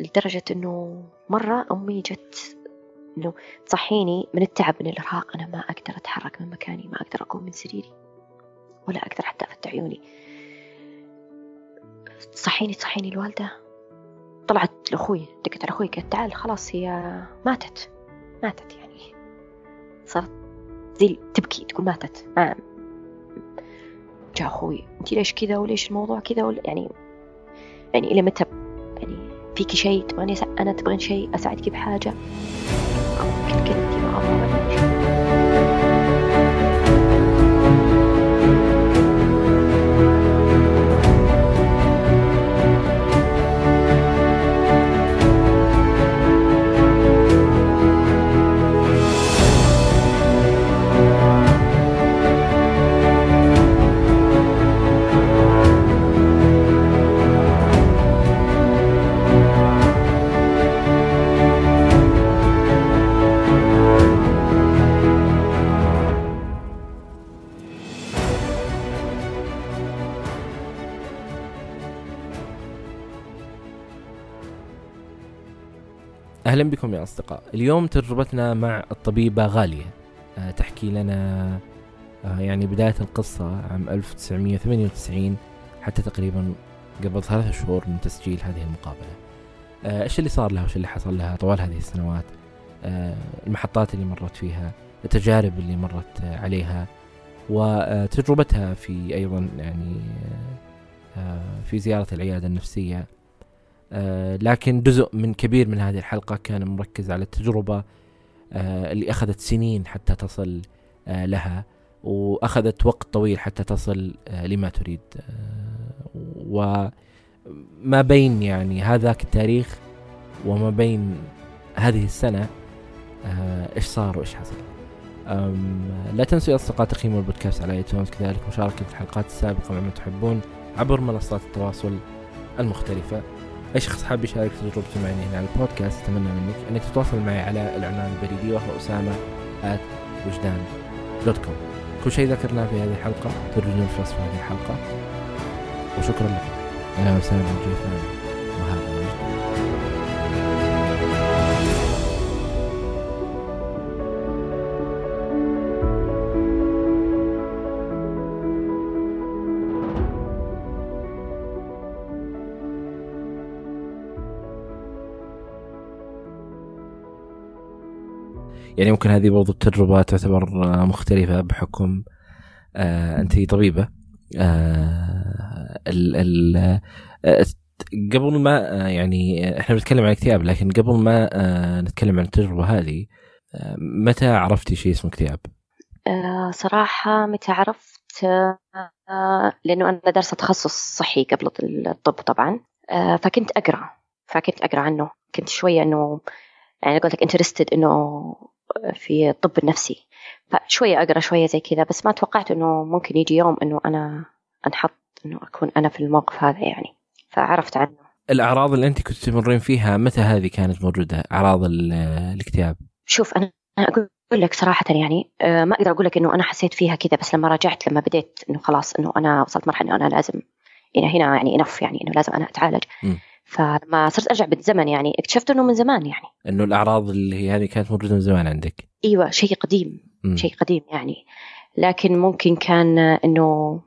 لدرجة إنه مرة أمي جت إنه تصحيني من التعب من الإرهاق. أنا ما أقدر أتحرك من مكاني ما أقدر أقوم من سريري ولا أقدر حتى أفتح عيوني. تصحيني تصحيني الوالدة. طلعت لأخوي دقت على أخوي قالت تعال خلاص هي ماتت. ماتت يعني. صارت زي تبكي تقول ماتت. ما جاء أخوي أنت ليش كذا؟ وليش الموضوع كذا؟ يعني يعني إلى متى فيكي شيء تبغاني أنا تبغين شيء أساعدك بحاجة؟ أو كذا أهلا بكم يا أصدقاء. اليوم تجربتنا مع الطبيبة غالية. آه، تحكي لنا آه، يعني بداية القصة عام 1998 حتى تقريبا قبل ثلاثة شهور من تسجيل هذه المقابلة. آه، إيش اللي صار لها وإيش اللي حصل لها طوال هذه السنوات؟ المحطات اللي مرت فيها التجارب اللي مرت عليها وتجربتها في أيضا يعني في زيارة العيادة النفسية. آه، لكن جزء من كبير من هذه الحلقة كان مركز على التجربة آه، اللي أخذت سنين حتى تصل آه، لها وأخذت وقت طويل حتى تصل آه، لما تريد. آه، وما بين يعني هذاك التاريخ وما بين هذه السنة آه، إيش صار وإيش حصل. لا تنسوا يا أصدقاء تقييموا البودكاست على ايتونز كذلك مشاركة الحلقات السابقة مع من تحبون عبر منصات التواصل المختلفة. أي شخص حاب يشارك تجربته معي هنا على البودكاست أتمنى منك أنك تتواصل معي على العنوان البريدي وهو أسامة وجدان dot com كل شيء ذكرناه في هذه الحلقة في وصف هذه الحلقة. وشكرا لكم أنا اسامه الجيفان يعني ممكن هذه برضو التجربة تعتبر آه، مختلفة بحكم آه أنت طبيبة. آه ال ال قبل ما يعني إحنا بنتكلم عن اكتئاب لكن قبل ما نتكلم عن التجربة هذه متى عرفتي شيء اسمه اكتئاب؟ صراحة متى عرفت؟ لأنه أنا دارسة تخصص صحي قبل الطب طبعا. فكنت أقرأ فكنت أقرأ عنه. كنت شوية إنه يعني قلت لك انترستد إنه في الطب النفسي. فشوية أقرأ شوية زي كذا بس ما توقعت إنه ممكن يجي يوم إنه أنا أنحط إنه أكون أنا في الموقف هذا يعني. فعرفت عنه. الأعراض اللي أنت كنت تمرين فيها متى هذه كانت موجودة؟ أعراض ال- الاكتئاب. شوف أنا أقول لك صراحة يعني آه، ما أقدر أقول لك إنه أنا حسيت فيها كذا بس لما راجعت لما بديت إنه خلاص إنه أنا وصلت مرحلة إنه أنا لازم هنا هنا يعني انف يعني إنه لازم أنا أتعالج. م. فلما صرت أرجع بالزمن يعني اكتشفت إنه من زمان يعني. إنه الأعراض اللي هي هذه كانت موجودة من زمان عندك. أيوه شيء قديم. شيء قديم يعني. لكن ممكن كان إنه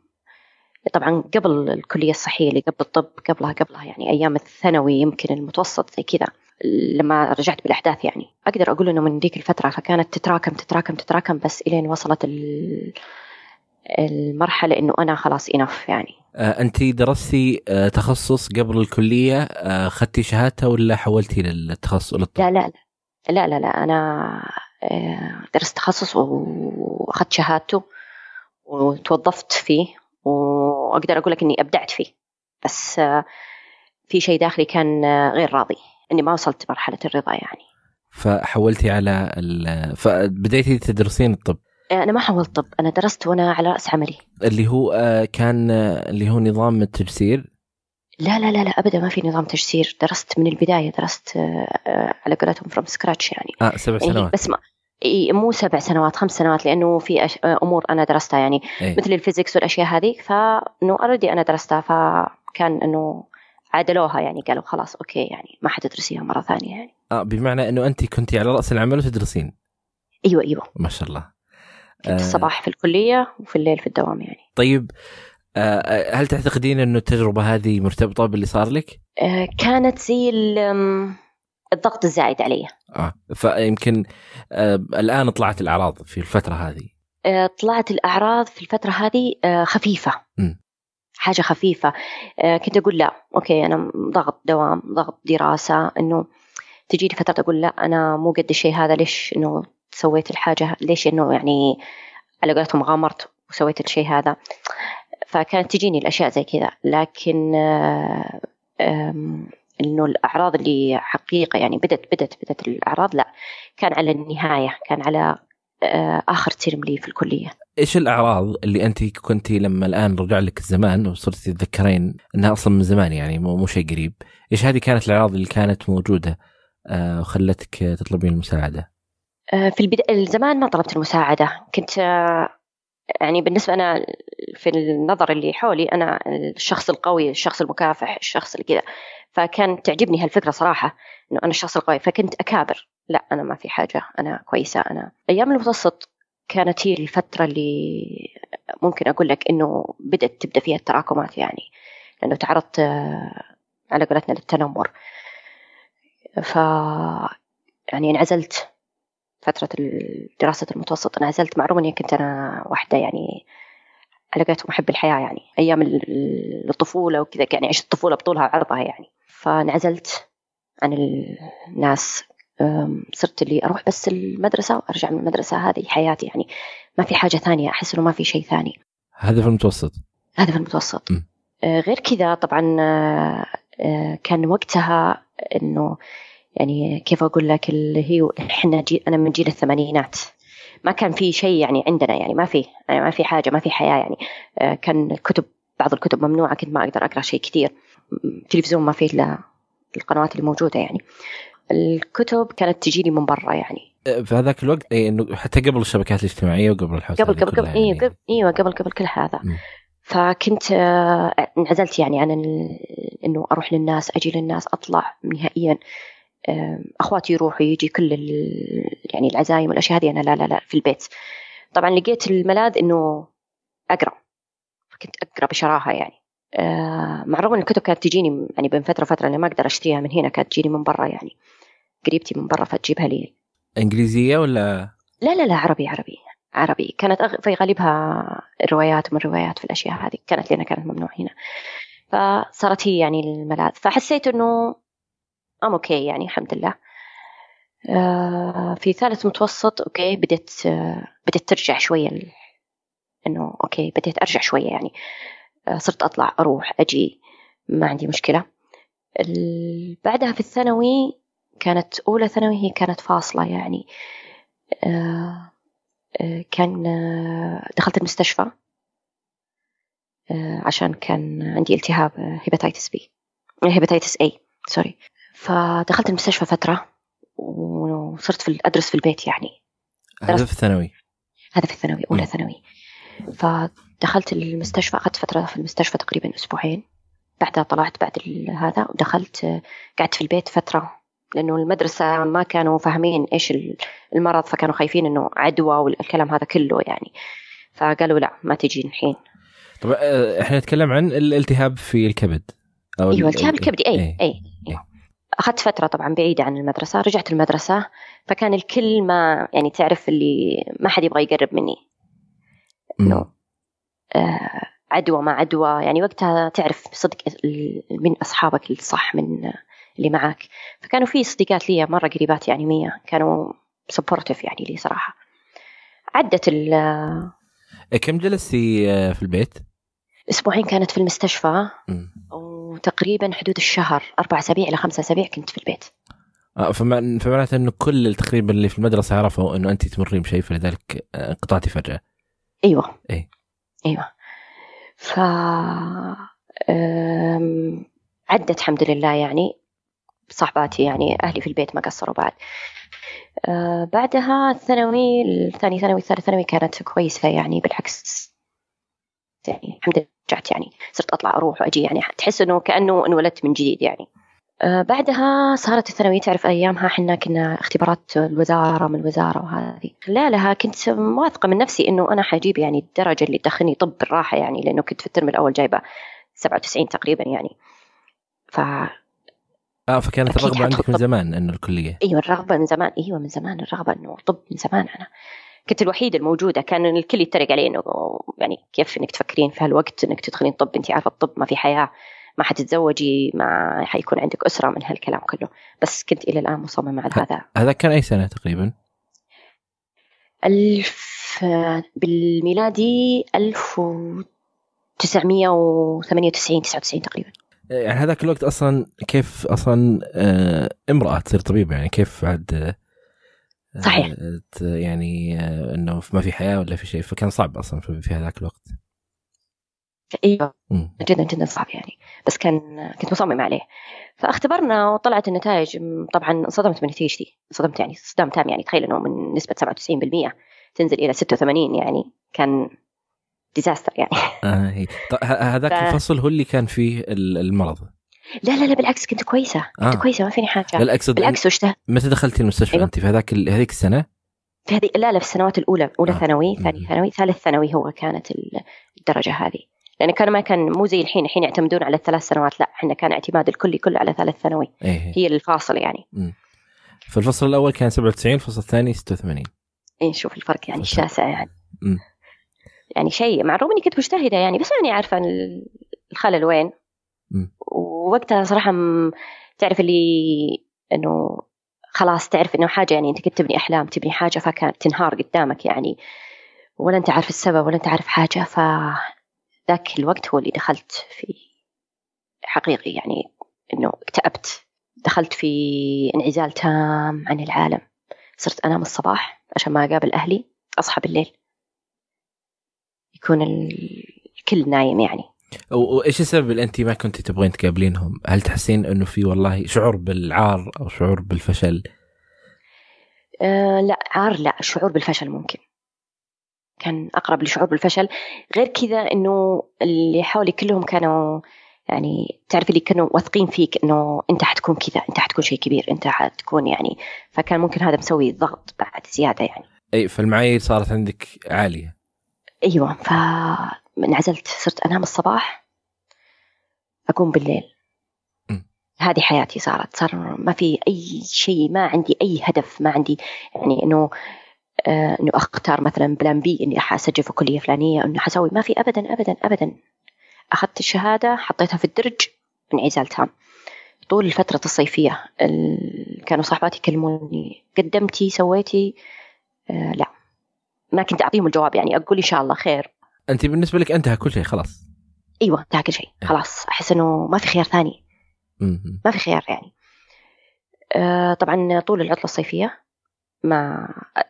طبعا قبل الكلية الصحية اللي قبل الطب قبلها قبلها يعني أيام الثانوي يمكن المتوسط زي كذا لما رجعت بالأحداث يعني. أقدر أقول إنه من ذيك الفترة فكانت تتراكم تتراكم تتراكم بس إلين وصلت ال- المرحلة إنه أنا خلاص انف يعني. أنت درستي آه تخصص قبل الكلية آه اخذتي شهادته ولا حولتي للتخصص للطب؟ لا لا لا. لا لا, لا. أنا آه، درست تخصص وأخذت شهادته وتوظفت فيه وأقدر أقول لك إني أبدعت فيه. بس آه، في شيء داخلي كان آه، غير راضي إني ما وصلت مرحلة الرضا يعني. فحولتي على ال... فبديتي تدرسين الطب؟ آه، أنا ما حولت طب أنا درست وأنا على رأس عملي. اللي هو آه كان آه اللي هو نظام التجسير؟ لا لا لا لا أبدا ما في نظام تجسير. درست من البداية درست آه، على قولتهم from scratch يعني. آه سبع يعني سنوات. بس ما إي، مو سبع سنوات خمس سنوات لأنه في أش... أمور أنا درستها يعني. إيه. مثل ال physics والأشياء هذه فإنه already أنا درستها فكان إنه عادلوها يعني قالوا خلاص okay يعني ما حتدرسيها مرة ثانية يعني. آه بمعنى إنه انت كنت على رأس العمل وتدرسين. أيوه أيوه. ما شاء الله. كنت الصباح في الكلية وفي الليل في الدوام يعني. طيب آه، هل تعتقدين انه التجربة هذه مرتبطة باللي صار لك؟ آه، كانت زي الضغط الزايد علي. آه فيمكن آه الآن طلعت الأعراض في الفترة هذه. آه طلعت الأعراض في الفترة هذه آه خفيفة. م. حاجة خفيفة. آه كنت أقول لا okay أنا ضغط دوام ضغط دراسة إنه تجيني فترة أقول لا أنا مو قد الشيء هذا ليش إنه سويت الحاجة ليش؟ إنه يعني على قولتهم غامرت وسويت الشيء هذا. فكانت تجيني الأشياء زي كذا. لكن آه، إنه الأعراض اللي حقيقة يعني بدت بدت بدت الأعراض لا كان على النهاية كان على آه، آخر ترم لي في الكلية. إيش الأعراض اللي أنت كنتي لما الآن رجع لك الزمان وصرتي تتذكرين إنها أصلا من زمان يعني مو مو شيء قريب؟ إيش هذه كانت الأعراض اللي كانت موجودة آه، وخلتك تطلبين المساعدة؟ في البداية زمان ما طلبت المساعدة. كنت يعني بالنسبة أنا في النظر اللي حولي أنا الشخص القوي الشخص المكافح الشخص اللي كذا. فكان تعجبني هالفكرة صراحة إنه أنا الشخص القوي. فكنت أكابر. لا أنا ما في حاجة. أنا كويسة. أنا أيام المتوسط كانت هي الفترة اللي ممكن أقول لك إنه بدأت تبدأ فيها التراكمات يعني. لأنه تعرضت على قولتنا للتنمر. ف يعني انعزلت. فترة دراسة المتوسط انعزلت معروف إني كنت أنا واحدة يعني على قولتهم أحب الحياة يعني. أيام الطفولة وكذا يعني عشت الطفولة بطولها وعرضها يعني. فانعزلت عن الناس. صرت اللي أروح بس المدرسة وأرجع من المدرسة. هذه حياتي يعني. ما في حاجة ثانية. أحس إنه ما في شيء ثاني. هذا في المتوسط. هذا في المتوسط. م. آه، غير كذا طبعا آه، آه، كان وقتها إنه يعني كيف أقول لك اللي هي إحنا جي أنا من جيل الثمانينات. ما كان في شيء يعني عندنا يعني ما في يعني ما في حاجة ما في حياة يعني. كان الكتب بعض الكتب ممنوعة كنت ما أقدر أقرأ شيء كثير. التلفزيون ما فيه إلا القنوات اللي موجودة يعني. الكتب كانت تجيني من برا يعني. في هذاك الوقت اي إنه حتى قبل الشبكات الاجتماعية وقبل الحوسه قبل قبل قبل يعني. أيوه قبل إيوه قبل قبل كل هذا. م. فكنت آه، انعزلت يعني. عن إنه أروح للناس أجي للناس أطلع نهائيا. أخواتي يروحوا يجي كل يعني العزايم والأشياء هذه أنا لا لا لا في البيت. طبعا لقيت الملاذ إنه أقرأ كنت أقرأ بشراهة يعني. آه، مع الرغم إن الكتب كانت تجيني يعني بين فترة وفترة أنا ما أقدر أشتريها من هنا كانت تجيني من برا يعني. قريبتي من برا فتجيبها لي. إنجليزية ولا؟ لا لا لا عربي عربي عربي. كانت أغ... في غالبها الروايات ومن الروايات في الأشياء هذه. كانت لنا كانت ممنوع هنا. فصارت هي يعني الملاذ. فحسيت إنه أم okay يعني الحمد لله. آه في ثالث متوسط okay بديت آه بديت ترجع شوية إنه okay بديت أرجع شوية يعني. آه صرت أطلع أروح أجي ما عندي مشكلة. بعدها في الثانوي كانت أولى ثانوي هي كانت فاصلة يعني. كان دخلت المستشفى عشان كان عندي التهاب hepatitis B hepatitis A sorry فدخلت المستشفى فترة وصرت في أدرس في البيت يعني. هذا في الثانوي. هذا في الثانوي أولى ثانوي. فدخلت المستشفى أخذت فترة في المستشفى تقريبا أسبوعين. بعدها طلعت بعد هذا ودخلت قعدت في البيت فترة لأنه المدرسة ما كانوا فاهمين إيش المرض فكانوا خايفين إنه عدوى والكلام هذا كله يعني. فقالوا لا ما تجي الحين. طبعا آه، إحنا نتكلم عن الالتهاب في الكبد أو أيوه التهاب الكبدي أي اي, أي. أخذت فترة طبعا بعيدة عن المدرسة رجعت المدرسة فكان الكل ما يعني تعرف اللي ما حد يبغى يقرب مني. إنه آه عدوى ما عدوى يعني وقتها تعرف صدق من أصحابك الصح من اللي معك. فكانوا في صديقات لي مرة قريبات يعني مية كانوا سبورتيف يعني لي صراحة. عدت ال كم جلستي آه، في البيت؟ أسبوعين كانت في المستشفى. وتقريبا حدود الشهر أربع أسابيع إلى خمسة أسابيع كنت في البيت. آه فمعناته إنه كل تقريبا اللي في المدرسة عرفوا إنه انت تمرين بشيء فلذلك انقطعتي فجأة. أيوه. إي. أيوه. ف عدت الحمد لله يعني. صاحباتي يعني أهلي في البيت ما قصروا بعد. أه بعدها الثانوي الثاني ثانوي الثالث ثانوي كانت كويسة يعني بالعكس. يعني الحمد لله رجعت يعني صرت أطلع أروح وأجي يعني تحس إنه كأنه انولدت من جديد يعني. آه بعدها صارت الثانوية تعرف أيامها حنا كنا اختبارات الوزارة من الوزارة وهذه. خلالها كنت واثقة من نفسي إنه أنا حجيب يعني الدرجة اللي تدخلني طب بالراحة يعني لأنه كنت في الترم الأول جايبة 97 تقريبا يعني. ف آه فكانت أكيد الرغبة عندك من. زمان انه الكلية. أيوه الرغبة من زمان أيوه من زمان الرغبة إنه طب من زمان أنا. كنت الوحيدة الموجودة. كان الكل يتريق علي انه يعني كيف إنك تفكرين في هالوقت إنك تدخلين طب. انت عارفة الطب ما في حياة ما حتتزوجي ما حيكون عندك أسرة من هالكلام كله. بس كنت إلى الآن مصممة على هذا. هذا كان أي سنة تقريبا؟ ألف بالميلادي 1998 99 تقريبا. يعني هذاك الوقت أصلا كيف أصلا آه امرأة تصير طبيبة؟ يعني كيف بعد آه صحيح. آه يعني آه إنه ما في حياة ولا في شيء فكان صعب أصلا في, هذاك الوقت. أيوه. جدا جدا صعب يعني. بس كان كنت مصممة عليه. فاختبرنا وطلعت النتائج. طبعا انصدمت من نتيجتي انصدمت يعني صدام تام يعني. تخيل إنه من نسبة 97% تنزل إلى 86 يعني. كان ديزاستر يعني. آه هي. ط- ه- هذاك ف- الفصل هو اللي كان فيه ال- المرض. لا لا لا بالعكس كنت كويسة كنت آه. كويسة ما فيني حاجة لا أقصد بالعكس واشتهى متى دخلتي المستشفى أيوة. أنت في هذاك ال- هذيك السنة؟ في هذه لا لا في السنوات الأولى أولى آه. ثانوي مم. ثاني ثانوي ثالث ثانوي هو كانت ال- الدرجة هذه لأنه كان ما كان مو زي الحين الحين يعتمدون على الثلاث سنوات لا إحنا كان اعتماد الكلي كله على ثالث ثانوي إيه هي الفاصل يعني فالفصل الأول كان 97 الفصل الثاني 86 إيه شوف الفرق يعني. شاسع يعني مم. يعني شيء مع الرغم إني كنت مجتهدة يعني بس ماني عارفة ال- الخلل وين مم. ووقتها صراحة م- تعرف اللي إنه خلاص تعرف إنه حاجة يعني أنت كنت تبني أحلام تبني حاجة فكانت تنهار قدامك يعني. ولا أنت عارف السبب ولا أنت عارف حاجة ف ذاك الوقت هو اللي دخلت في حقيقي يعني إنه اكتئبت. دخلت في انعزال تام عن العالم. صرت أنام الصباح عشان ما أقابل أهلي أصحى بالليل. يكون ال- الكل نايم يعني. وايش السبب اللي انت ما كنت تبغين تقابلينهم؟ هل تحسين إنه في والله شعور بالعار أو شعور بالفشل؟ أه لا عار لا الشعور بالفشل ممكن كان أقرب لشعور بالفشل غير كذا إنه اللي حولي كلهم كانوا يعني تعرف اللي كانوا واثقين فيك إنه أنت حتكون كذا أنت حتكون شيء كبير أنت حتكون يعني فكان ممكن هذا مسوي ضغط بعد زيادة يعني أي فالمعايير صارت عندك عالية أيوة فانعزلت صرت أنام الصباح أقوم بالليل. م. هذه حياتي صارت صار ما في أي شيء ما عندي أي هدف ما عندي يعني إنه آه إنه أختار مثلا plan B إني راح أسجل في كلية فلانية إنه حسوي. ما في أبدا أبدا أبدا. أخذت الشهادة حطيتها في الدرج انعزال تام طول الفترة الصيفية ال... كانوا صاحباتي يكلموني قدمتي سويتي؟ آه لا. ما كنت أعطيهم الجواب يعني أقول إن شاء الله خير. أنت بالنسبة لك أنتهى كل شيء خلاص. أيوه انتهى كل شيء. خلاص. أحس إنه ما في خيار ثاني. ما في خيار يعني. آه طبعا طول العطلة الصيفية ما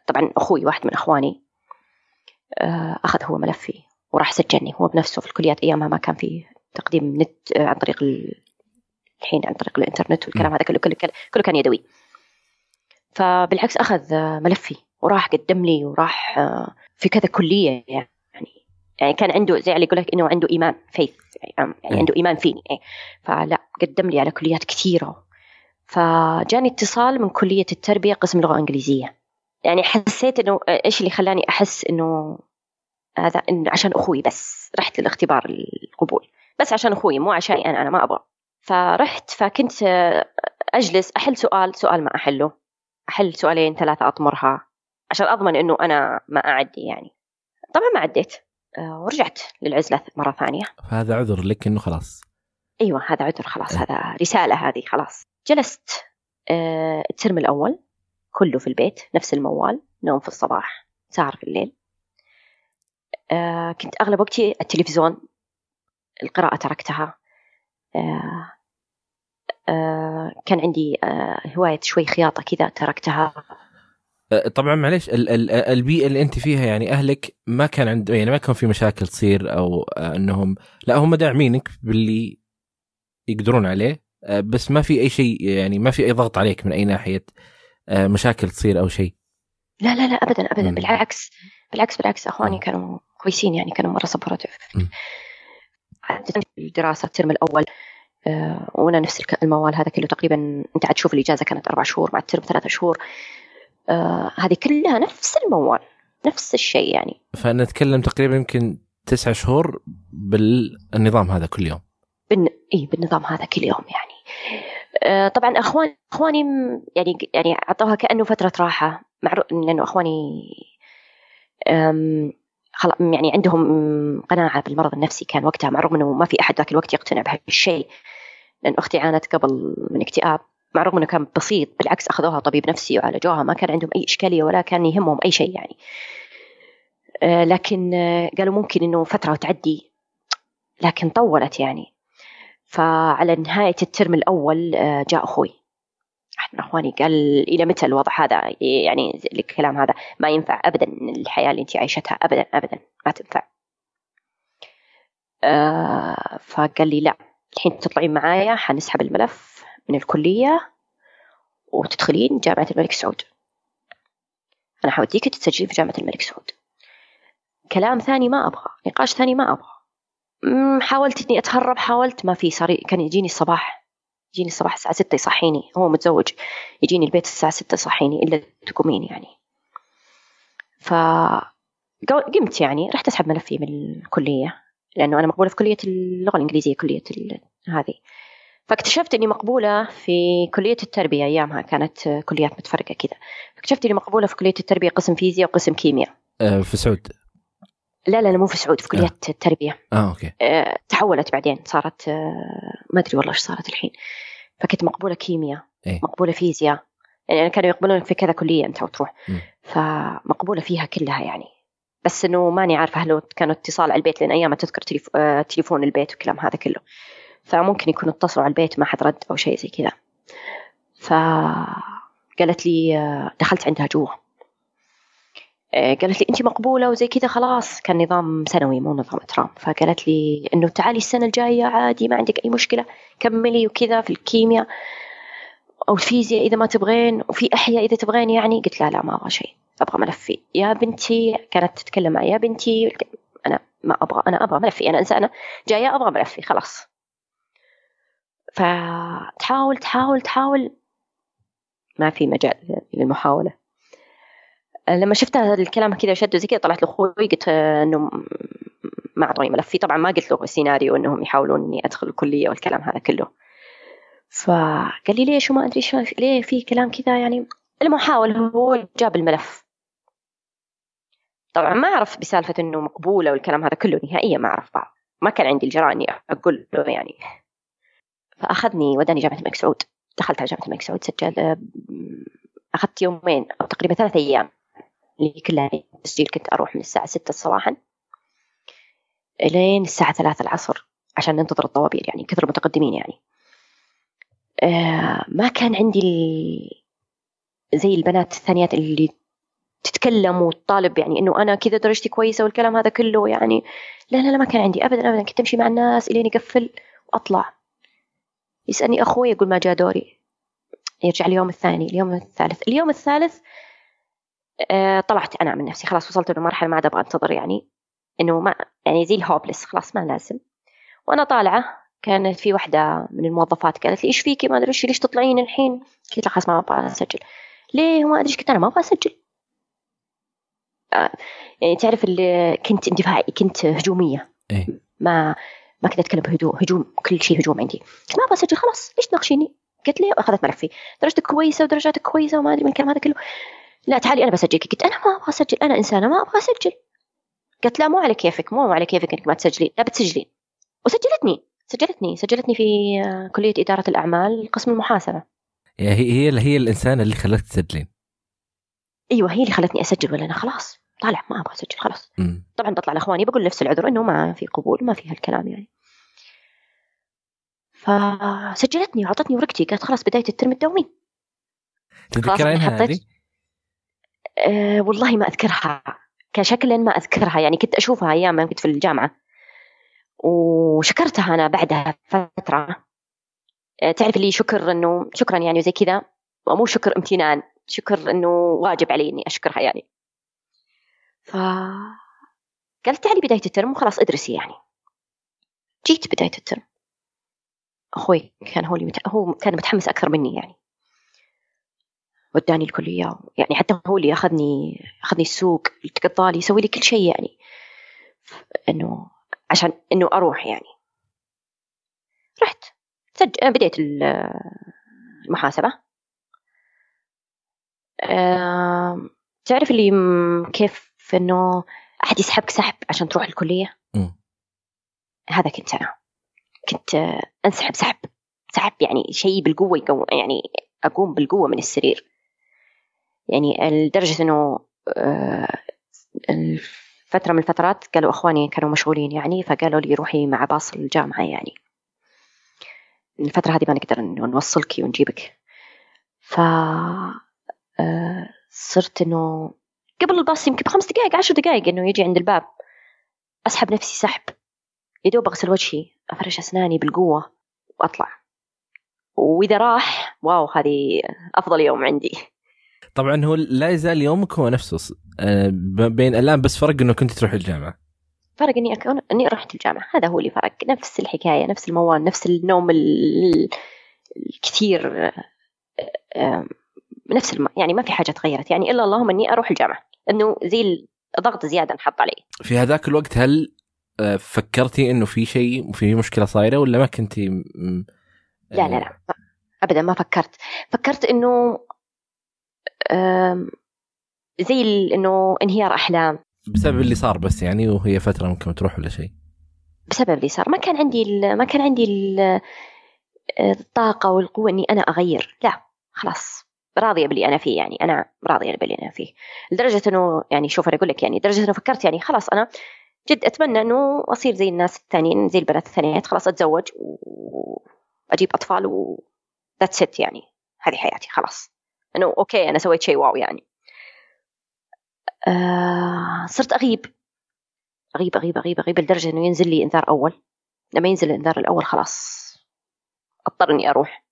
طبعا أخوي واحد من أخواني آه أخذ هو ملفي وراح سجلني هو بنفسه في الكليات أيامها ما كان في تقديم نت آه عن طريق ال... الحين عن طريق الإنترنت والكلام هذا كله كله كله, كان يدوي. فبالعكس أخذ ملفي وراح قدم لي وراح في كذا كلية يعني. يعني كان عنده زي اللي يقول لك إنه عنده إيمان فيث يعني, يعني. عنده إيمان فيني إيه. فلا قدم لي على كليات كثيرة. فجاني اتصال من كلية التربية قسم لغة إنجليزية. يعني حسيت إنه إيش اللي خلاني أحس إنه هذا إنه عشان أخوي بس رحت للاختبار القبول. بس عشان أخوي مو عشاني أنا أنا ما أبغى. فرحت فكنت آه، أجلس أحل سؤال سؤال ما أحله. أحل سؤالين ثلاثة أطمرها عشان أضمن إنه أنا ما أعدي يعني. طبعا ما عديت. آه، ورجعت للعزلة مرة ثانية. فهذا عذر لك إنه خلاص. أيوه هذا عذر خلاص هذا رسالة هذه خلاص. جلست آه، الترم الأول كله في البيت نفس الموال نوم في الصباح سهر في الليل. آه، كنت أغلب وقتي التلفزيون القراءة تركتها. آه، آه، كان عندي آه، هواية شوي خياطة كذا تركتها. طبعا معليش ال- ال- البيئة اللي أنت فيها يعني أهلك ما كان عند يعني ما كان في مشاكل تصير أو أه، إنهم لا هم داعمينك باللي يقدرون عليه بس ما في أي شيء يعني ما في أي ضغط عليك من أي ناحية مشاكل تصير أو شيء لا لا لا ابدا ابدا مم. بالعكس بالعكس بالعكس أخواني. كانوا كويسين يعني كانوا مرة supportive م. الدراسة الترم الأول آه، وأنا نفس الموال هذا كله تقريبا أنت عاد تشوف الإجازة كانت أربع شهور مع الترم ثلاثة شهور آه، هذه كلها نفس الموال نفس الشيء يعني. فنتكلم تقريبا يمكن تسعة شهور بالنظام هذا كل يوم. بالن... إي بالنظام هذا كل يوم يعني. آه، طبعا اخوان أخواني يعني يعني أعطوها كأنه فترة راحة. معروف لأنه أخواني خلاص يعني عندهم قناعة بالمرض النفسي كان وقتها مع الرغم إنه ما في أحد ذاك الوقت يقتنع بهالشيء. لأن أختي عانت قبل من اكتئاب. مع الرغم إنه كان بسيط بالعكس أخذوها طبيب نفسي وعالجوها ما كان عندهم أي إشكالية ولا كان يهمهم أي شيء يعني. آه، لكن آه، قالوا ممكن إنه فترة وتعدي لكن طولت يعني. فعلى نهاية الترم الأول آه، جاء أخوي. أحد من أخواني قال إلى متى الوضع هذا؟ يعني الكلام هذا ما ينفع ابدا الحياة اللي انت عايشتها ابدا ابدا ما تنفع. فقال لي لا الحين تطلعين معايا حنسحب الملف. من الكلية وتدخلين جامعة الملك سعود. أنا حوديك تتسجلين في جامعة الملك سعود. كلام ثاني ما أبغى نقاش ثاني ما أبغى. مم، حاولت إني أتهرب حاولت ما في صار كان يجيني الصباح. يجيني الصباح الساعة ستة يصحيني هو متزوج. يجيني البيت الساعة ستة يصحيني إلا تقومين يعني. ف قمت يعني رحت أسحب ملفي من الكلية لأنه أنا مقبولة في كلية اللغة الإنجليزية كلية ال- هذه. فاكتشفت إني مقبولة في كلية التربية أيامها كانت كليات متفرقة كذا. اكتشفت إني مقبولة في كلية التربية قسم فيزياء وقسم كيمياء. آه، في سعود. لا لا لا مو في سعود في كلية التربية. آه okay. آه، تحولت بعدين صارت آه، ما أدري والله إيش صارت الحين. فكنت مقبولة كيمياء إيه. مقبولة فيزياء. يعني كانوا يقبلونك في كذا كلية أنت وتروح. مم. فمقبولة فيها كلها يعني. بس إنه ماني عارفة هل كانوا اتصال على البيت لأن أيامها تذكر تليف... آه، تليفون البيت والكلام هذا كله. فممكن يكونوا اتصلوا على البيت ما حد رد أو شيء زي كذا. فقالت لي دخلت عندها جوا. آه، قالت لي أنت مقبولة وزي كذا خلاص. كان نظام سنوي مو نظام ترام فقالت لي إنه تعالي السنة الجاية عادي ما عندك أي مشكلة كملي وكذا في الكيمياء أو الفيزياء إذا ما تبغين وفي أحياء إذا تبغين يعني. قلت لا لا ما أبغى شيء أبغى ملفي يا بنتي كانت تتكلم معي يا بنتي أنا ما أبغى أنا أبغى ملفي أنا إنسانة جاية أبغى ملفي خلاص. فتحاول تحاول تحاول. ما في مجال للمحاولة. لما شفت الكلام كذا شد زي كذا طلعت لأخوي قلت إنه ما اعطوني ملفي طبعا ما قلت له السيناريو إنهم يحاولون إني أدخل الكلية والكلام هذا كله. فقال لي ليش وما أدري شو ليه في كلام كذا؟ يعني المحاول هو جاب الملف. طبعا ما أعرف بسالفة إنه مقبولة والكلام هذا كله نهائيا ما أعرف بعض. ما كان عندي الجرأة إني أقول له يعني. فأخذني وداني جامعة الملك سعود. دخلت على جامعة الملك سعود سجل أخذت يومين أو تقريبا ثلاث أيام. اللي كلها تسجيل كنت أروح من الساعة 6 صباحا لين الساعة 3 العصر عشان ننتظر الطوابير يعني كثر المتقدمين يعني. آه ما كان عندي زي البنات الثانيات اللي تتكلم وتطالب يعني إنه أنا كذا درجتي كويسة والكلام هذا كله يعني. لا لا لا ما كان عندي ابدا ابدا كنت أمشي مع الناس إلين يقفل وأطلع. يسألني أخوي يقول ما جاء دوري. يرجع اليوم الثاني اليوم الثالث. اليوم الثالث آه طلعت أنا من نفسي. خلاص وصلت لمرحله ما عاد أبغى أنتظر يعني. إنه ما يعني زي الهوبلس خلاص ما لازم. وأنا طالعة كانت في واحدة من الموظفات قالت لي إيش فيكي؟ ما أدري إيش ليش تطلعين الحين؟ قلت لها خلاص ما أبغى أسجل. ليه؟ ما أدري إيش قلت أنا ما أبغى أسجل. آه يعني تعرف اللي كنت اندفاعي كنت هجومية. إيه. ما ما كنت أتكلم بهدوء هجوم كل شيء هجوم عندي. ما أبغى اسجل خلاص ليش تناقشيني؟ قالت لي أخذت ملفي. درجتك كويسة ودرجاتك كويسة وما أدري من الكلام هذا كله. لا تعالي أنا بسجلك قلت أنا ما أبغى اسجل أنا إنسانة ما أبغى اسجل قالت لا مو على كيفك مو على كيفك إنك ما تسجلين لا بتسجلين. وسجلتني سجلتني سجلتني في كلية إدارة الأعمال قسم المحاسبة. يعني هي هي هي الإنسانة اللي خلتك تسجلين. أيوه هي اللي خلتني أسجل ولا أنا؟ خلاص. طالع ما أبغى أسجل خلاص. طبعا بطلع لاخواني بقول نفس العذر إنه ما في قبول ما في هالكلام يعني. فسجلتني وعطتني ورقتي قالت خلاص بداية الترم الدومي تتذكرينها حطيت- هذه؟ أه والله ما أذكرها. كشكلا ما أذكرها يعني كنت أشوفها أيام ما كنت في الجامعة. وشكرتها أنا بعدها فترة. أه تعرف اللي شكر إنه شكرا يعني زي كذا. ومو شكر امتنان شكر إنه واجب علي إني أشكرها يعني. ف قالت تعالي بداية الترم وخلاص ادرسي يعني. جيت بداية الترم. أخوي كان هو اللي مت... هو كان متحمس أكثر مني يعني. وداني الكلية يعني حتى هو اللي أخذني أخذني السوق التقطالي يسوي لي كل شيء يعني. إنه عشان إنه أروح يعني. رحت. سج... بديت المحاسبة. أه... تعرف اللي كيف إنه أحد يسحبك سحب عشان تروح الكلية؟ م. هذا كنت أنا. كنت أنسحب سحب. سحب يعني شيء بالقوة يقوم يعني أقوم بالقوة من السرير. يعني لدرجة إنه آه، فترة من الفترات قالوا أخواني كانوا مشغولين يعني فقالوا لي روحي مع باص الجامعة يعني. الفترة هذه ما نقدر إنه نوصلك ونجيبك. ف آه، صرت إنه قبل الباص يمكن بخمس دقائق عشر دقائق إنه يجي عند الباب. أسحب نفسي سحب. يا دوب أغسل وجهي أفرش أسناني بالقوة وأطلع. وإذا راح واو هذه أفضل يوم عندي. طبعا هو لا يزال يومك هو نفسه آه، بين الآن بس فرق إنه كنت تروح الجامعة. فرق إني أكون إني رحت الجامعة. هذا هو اللي فرق. نفس الحكاية نفس الموال نفس النوم الكثير آه، نفس الم... يعني ما في حاجة تغيرت. يعني إلا اللهم إني أروح الجامعة. إنه زي الضغط زيادة انحط علي في هذاك الوقت هل فكرتي إنه في شيء وفي مشكلة صايرة ولا ما كنتي لا لا لا ابدا ما فكرت. فكرت إنه زي إنه انهيار أحلام. بسبب اللي صار بس يعني وهي فترة ممكن تروح ولا شيء. بسبب اللي صار. ما كان عندي ما كان عندي الطاقة والقوة إني أنا أغير. لا خلاص. راضية باللي أنا فيه يعني أنا راضية باللي أنا فيه. لدرجة إنه يعني شوف أنا أقول لك يعني لدرجة إنه فكرت يعني خلاص أنا جد أتمنى إنه أصير زي الناس الثانيين زي البنات الثانيات خلاص أتزوج واجيب أطفال و that's it يعني. هذه حياتي خلاص. إنه okay أنا سويت شيء wow يعني. آه صرت أغيب. أغيب أغيب أغيب أغيب لدرجة إنه ينزل لي إنذار أول. لما ينزل الإنذار الأول خلاص أضطر إني أروح.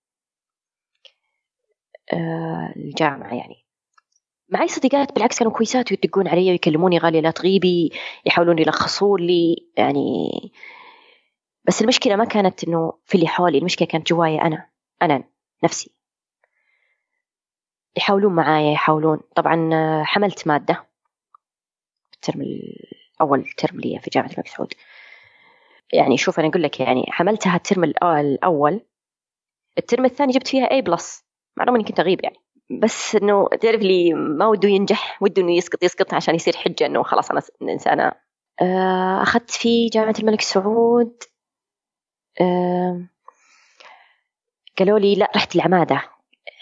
آه الجامعة يعني. معي صديقات بالعكس كانوا كويسات ويدقون علي ويكلموني غالية لا تغيبي يحاولون يلخصون لي يعني. بس المشكلة ما كانت إنه في اللي حولي المشكلة كانت جوايا أنا أنا نفسي. يحاولون معايا يحاولون. طبعا حملت مادة. الترم الأول ترم لي في جامعة الملك سعود. يعني شوف أنا أقول لك يعني حملتها الترم الأول. الترم الثاني جبت فيها A plus معلومة إني كنت أغيب يعني. بس إنه تعرف لي ما وده ينجح وده إنه يسقط يسقط عشان يصير حجة إنه خلاص أنا إنسانة. آه، أخذت في جامعة الملك سعود. آه، قالوا لي لا رحت العمادة.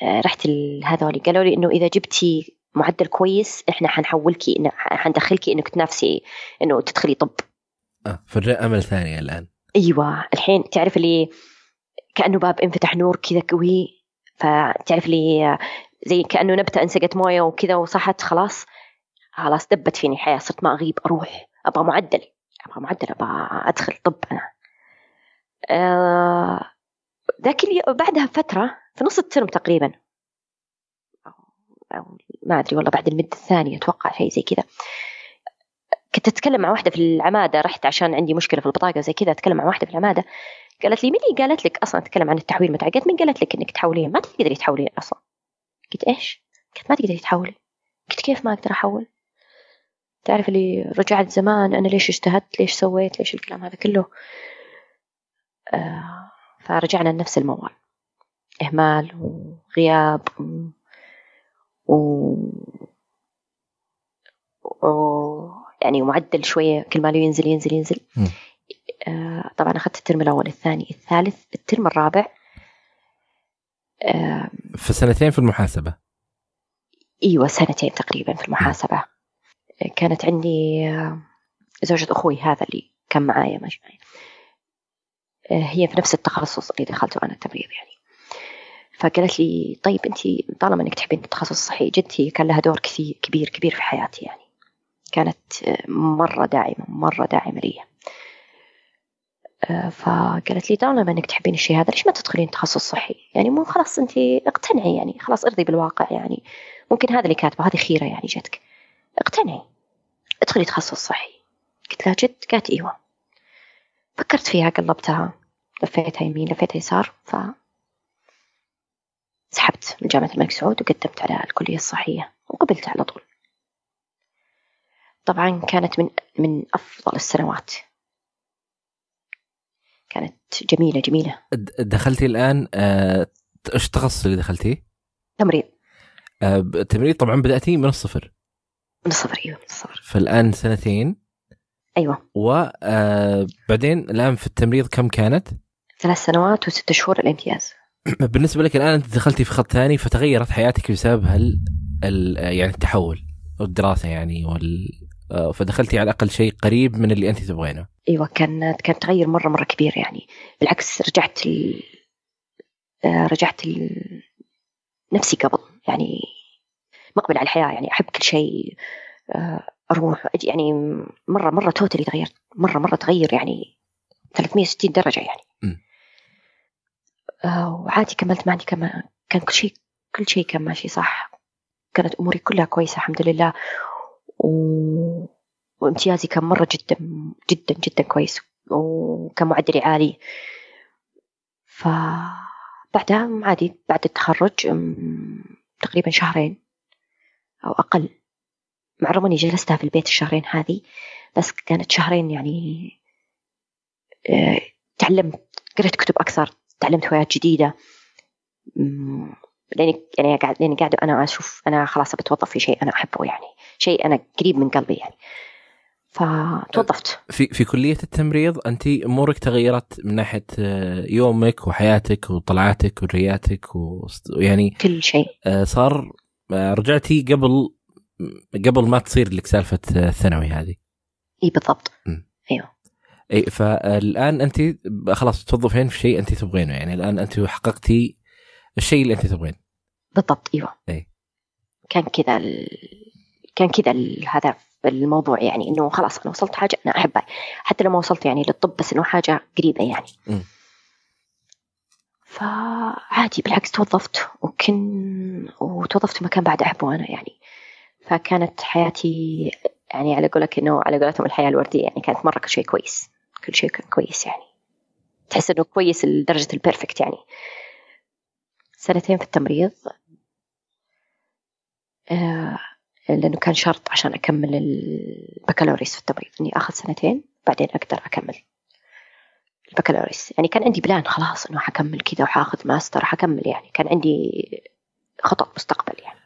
آه، رحت هذولي. قالوا لي إنه إذا جبتي معدل كويس إحنا حنحولكي إن حندخلكي إنك تنافسي إنه تدخلي طب. آه فرجع أمل ثاني الآن. أيوه. الحين تعرف اللي كأنه باب انفتح نور كذا قوي. فتعرف اللي زي كأنه نبتة انسقت موية وكذا وصحت خلاص. خلاص دبت فيني الحياة صرت ما أغيب أروح. أبغى معدل. أبغى معدل أبغى أدخل طب أنا. آه ذاك بعدها فتره في نص الترم تقريبا. أو ما أدري والله بعد المد الثاني أتوقع شيء زي كذا. كنت أتكلم مع واحدة في العمادة رحت عشان عندي مشكلة في البطاقة زي كذا أتكلم مع واحدة في العمادة. قالت لي مين اللي قالت لك أصلا أتكلم عن التحويل؟ متى قالت مين قالت لك إنك تحولين. ما تقدري تحولين أصلا. قلت إيش؟ قلت ما تقدري تحولي قلت كيف ما أقدر أحول؟ تعرف اللي رجعت زمان أنا ليش اجتهدت؟ ليش سويت؟ ليش الكلام هذا كله؟ آه فرجعنا لنفس الموال. إهمال وغياب و, و... يعني معدل شوية. كل ما ينزل ينزل ينزل. آه طبعا أخذت الترم الأول الثاني الثالث الترم الرابع. آه في سنتين في المحاسبة. إيوه سنتين تقريبا في المحاسبة. كانت عندي آه، زوجة أخوي هذا اللي كان معايا معي آه، هي في نفس التخصص اللي دخلته أنا التمريض يعني. فقالت لي طيب أنت طالما أنك تحبين التخصص الصحي جدتي كان لها دور كثير كبير كبير في حياتي يعني. كانت مرة داعمة مرة داعمة لي آه، فقالت لي طالما انك تحبين الشيء هذا ليش ما تدخلين تخصص صحي؟ يعني مو خلاص أنت اقتنعي يعني خلاص ارضي بالواقع يعني. ممكن هذا اللي كاتبه هذه خيرة يعني جتك. اقتنعي. ادخلي تخصص صحي. قلت لها جد؟ قالت إيوه. فكرت فيها قلبتها. لفيتها يمين لفيتها يسار. ف سحبت من جامعة الملك سعود وقدمت على الكلية الصحية وقبلت على طول. طبعا كانت من من أفضل السنوات. كانت جميلة جميلة. د- دخلتي الآن آه، إيش التخصص اللي دخلتيه؟ تمريض آه، التمريض طبعا بداتي من الصفر. من الصفر أيوة من الصفر. فالآن سنتين. أيوة. وبعدين الآن في التمريض كم كانت؟ ثلاث سنوات وست شهور الامتياز. بالنسبة لك الآن أنت دخلتي في خط ثاني فتغيرت حياتك بسبب هال ال- يعني التحول والدراسة يعني وال آه، فدخلتي على الأقل شيء قريب من اللي أنت تبغينه. أيوة كان كان تغير مرة مرة كبير يعني. بالعكس رجعت ال... آه، رجعت ال... نفسي قبل. يعني مقبل على الحياة يعني أحب كل شيء آه، أروح. أجي يعني مرة مرة توتالي تغيرت. مرة مرة تغير يعني 360 درجة يعني. م. آه، وعادي كملت ما عندي كمان كان كل شيء كل شيء كان ماشي صح. كانت أموري كلها كويسة الحمد لله. و... وامتيازي كان مرة جدا جدا جدا كويس وكان معدلي عالي. فبعدها عادي بعد التخرج تقريبا شهرين أو أقل. مع الرغم إني جلستها في البيت الشهرين هذه بس كانت شهرين يعني آه، تعلمت قرأت كتب أكثر تعلمت هوايات جديدة. لاني يعني قاعد لأني قاعدة أنا أشوف أنا خلاص بتوظف في شيء أنا أحبه يعني. شيء أنا قريب من قلبي يعني. فتوظفت. في في كلية التمريض أنت أمورك تغيرت من ناحية آه، يومك وحياتك وطلعاتك ورياتك ويعني كل شيء. آه، صار آه، رجعتي قبل قبل ما تصير لك سالفة الثانوي هذه. إي بالضبط. مم. أيوه. إي فالآن أنت خلاص تتوظفين في شيء أنت تبغينه يعني. الآن أنت حققتي الشيء اللي أنت تبغينه. بالضبط إيوه. إي. كان كذا ال... كان كذا هذا الموضوع يعني إنه خلاص أنا وصلت حاجة أنا أحبها. حتى لو ما وصلت يعني للطب بس إنه حاجة قريبة يعني. مم. فعادي بالعكس توظفت. وكن وتوظفت في مكان بعد أحبه أنا يعني. فكانت حياتي يعني على قولك إنه على قولتهم الحياة الوردية يعني كانت مرة كل شيء كويس. كل شيء كان كويس يعني. تحس إنه كويس لدرجة ال perfect يعني. سنتين في التمريض. آه لأنه كان شرط عشان أكمل البكالوريوس في التمريض إني آخذ سنتين بعدين أقدر أكمل البكالوريوس. يعني كان عندي plan خلاص إنه حكمل كذا وحاخذ ماستر حكمل يعني. كان عندي خطط مستقبل يعني.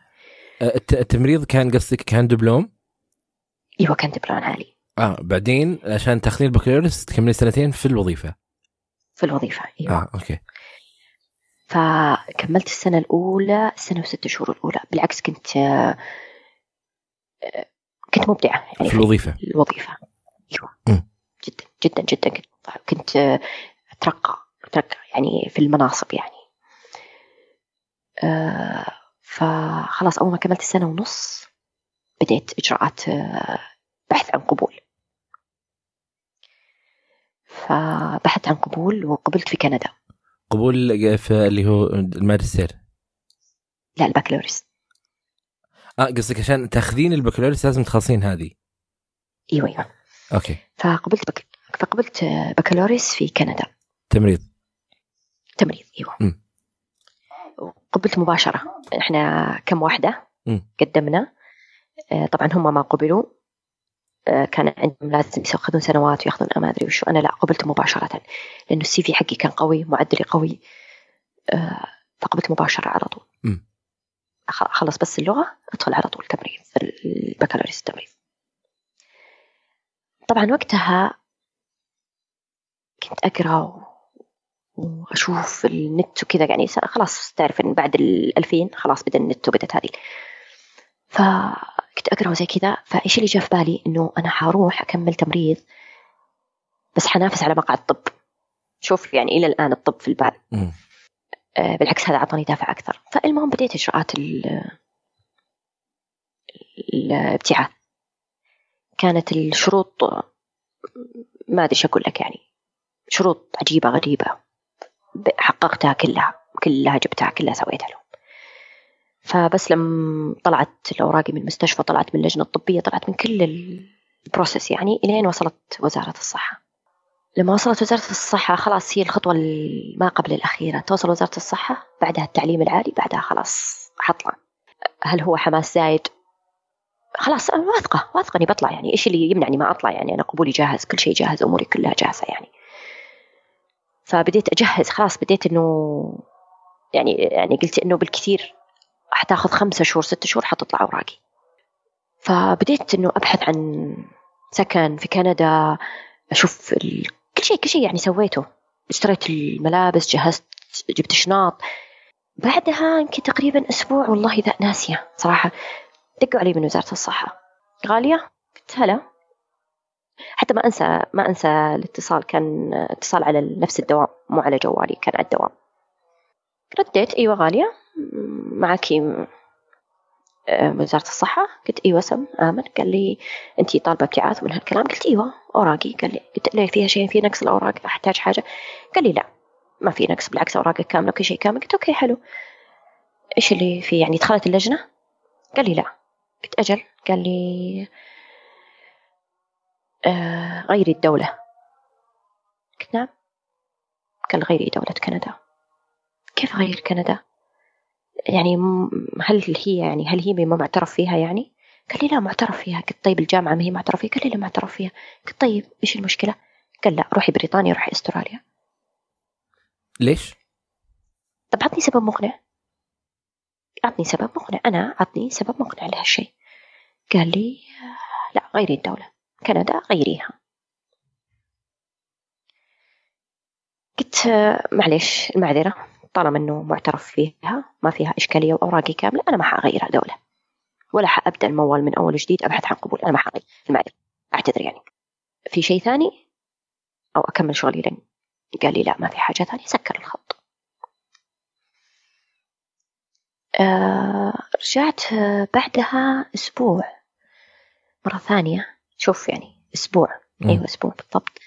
آه، الت- التمريض كان قصدك كان دبلوم؟ أيوه كان plan عالي. آه بعدين عشان تاخذين البكالوريوس تكملين سنتين في الوظيفة. في الوظيفة أيوه. آه okay. فكملت السنة الأولى سنة وست شهور الأولى. بالعكس كنت كنت مبدعة يعني في الوظيفة. الوظيفة. أيوة. جدا جدا جدا كنت كنت أترقى أترقى يعني في المناصب يعني. فخلاص أول ما كملت السنة ونص بديت إجراءات بحث عن قبول. فبحثت عن قبول وقبلت في كندا. قبول في اللي هو الماجستير. لا البكالوريوس آه قصدك عشان تاخذين البكالوريوس لازم تخلصين هذه. أيوه أيوه أوكي. فقبلت بك... فقبلت بكالوريوس في كندا تمريض. تمريض أيوه مم. قبلت مباشرة إحنا كم واحدة مم. قدمنا آه، طبعا هم ما قبلوا كان عندهم لازم ياخذون سنوات ويأخذون ما أدري وشو. أنا لا قبلت مباشرة لأنه السي في حقي كان قوي معدلي قوي. آه، فقبلت مباشرة على طول. أخلص بس اللغة أدخل على طول تمريض البكالوريوس التمريض. طبعا وقتها كنت أقرأ وأشوف النت وكذا يعني خلاص تعرف إن بعد ال 2000 خلاص بدأ النت وبدت هذه. فكنت أقرأ وزي كذا فإيش اللي جاء في بالي؟ إنه أنا حروح أكمل تمريض بس حنافس على مقعد طب. شوف يعني إلى الآن الطب في البال. آه، بالعكس هذا أعطاني دافع أكثر. فالمهم بديت إجراءات ال- الابتعاث. كانت الشروط ما أدري إيش أقول لك يعني شروط عجيبة غريبة. حققتها كلها كلها جبتها كلها سويتها. لهم فبس لما طلعت الاوراقي من المستشفى طلعت من اللجنة الطبية طلعت من كل ال- البروسيس يعني إلين وصلت وزارة الصحة. لما وصلت وزارة الصحة خلاص هي الخطوة ما قبل الأخيرة. توصل وزارة الصحة بعدها التعليم العالي بعدها خلاص حطلع هل هو حماس زايد؟ خلاص أنا واثقة واثقة إني بطلع يعني. إيش اللي يمنعني ما أطلع يعني؟ أنا قبولي جاهز كل شيء جاهز أموري كلها جاهزة يعني. فبديت أجهز خلاص بديت إنه يعني يعني قلت إنه بالكثير حتاخذ خمسة شهور ستة شهور حتطلع أوراقي. فبديت إنه أبحث عن سكن في كندا أشوف ال... كل شيء كل شيء يعني سويته. اشتريت الملابس جهزت جبت شناط بعدها يمكن تقريبا أسبوع والله ذا ناسية صراحة. دقوا علي من وزارة الصحة. غالية؟ قلت هلا. حتى ما أنسى ما أنسى الاتصال كان اتصال على نفس الدوام مو على جوالي كان على الدوام. رديت أيوة غالية. معك آه، وزارة الصحة؟ قلت أيوة سم آمن. قال لي أنتي طالبة ابتعاث من هالكلام؟ قلت أيوة أوراقي. قال لي قلت ليه فيها شيء في نقص الأوراق أحتاج حاجة. قال لي لا ما في نقص بالعكس أوراقك كاملة كل شيء كامل. قلت أوكي حلو. إيش اللي في يعني دخلت اللجنة؟ قال لي لا. قلت أجل. قال لي آه غيري الدولة. قلت نعم. قال غيري دولة كندا. كيف غير كندا؟ يعني هل هي يعني هل هي ما معترف فيها يعني؟ قال لي لا معترف فيها. قلت طيب الجامعة ما هي معترف فيها؟ قال لي لا معترف فيها. قلت طيب إيش المشكلة؟ قال لا روحي بريطانيا روحي أستراليا. ليش؟ طب عطني سبب مقنع. أعطني سبب مقنع. أنا أعطني سبب مقنع لهالشيء. قال لي لا غيري الدولة. كندا غيريها. قلت معليش المعذرة. طالما أنه معترف فيها ما فيها إشكالية وأوراقي كاملة أنا ما حغيرها دولة ولا حأبدأ الموال من أول وجديد أبحث عن قبول أنا ما حغير المعذرة أعتذر يعني. في شيء ثاني؟ أو أكمل شغلي لين؟ قال لي لا ما في حاجة ثانية سكر الخط. آه رجعت بعدها أسبوع. مرة ثانية. شوف يعني أسبوع. م. أيوة أسبوع بالضبط.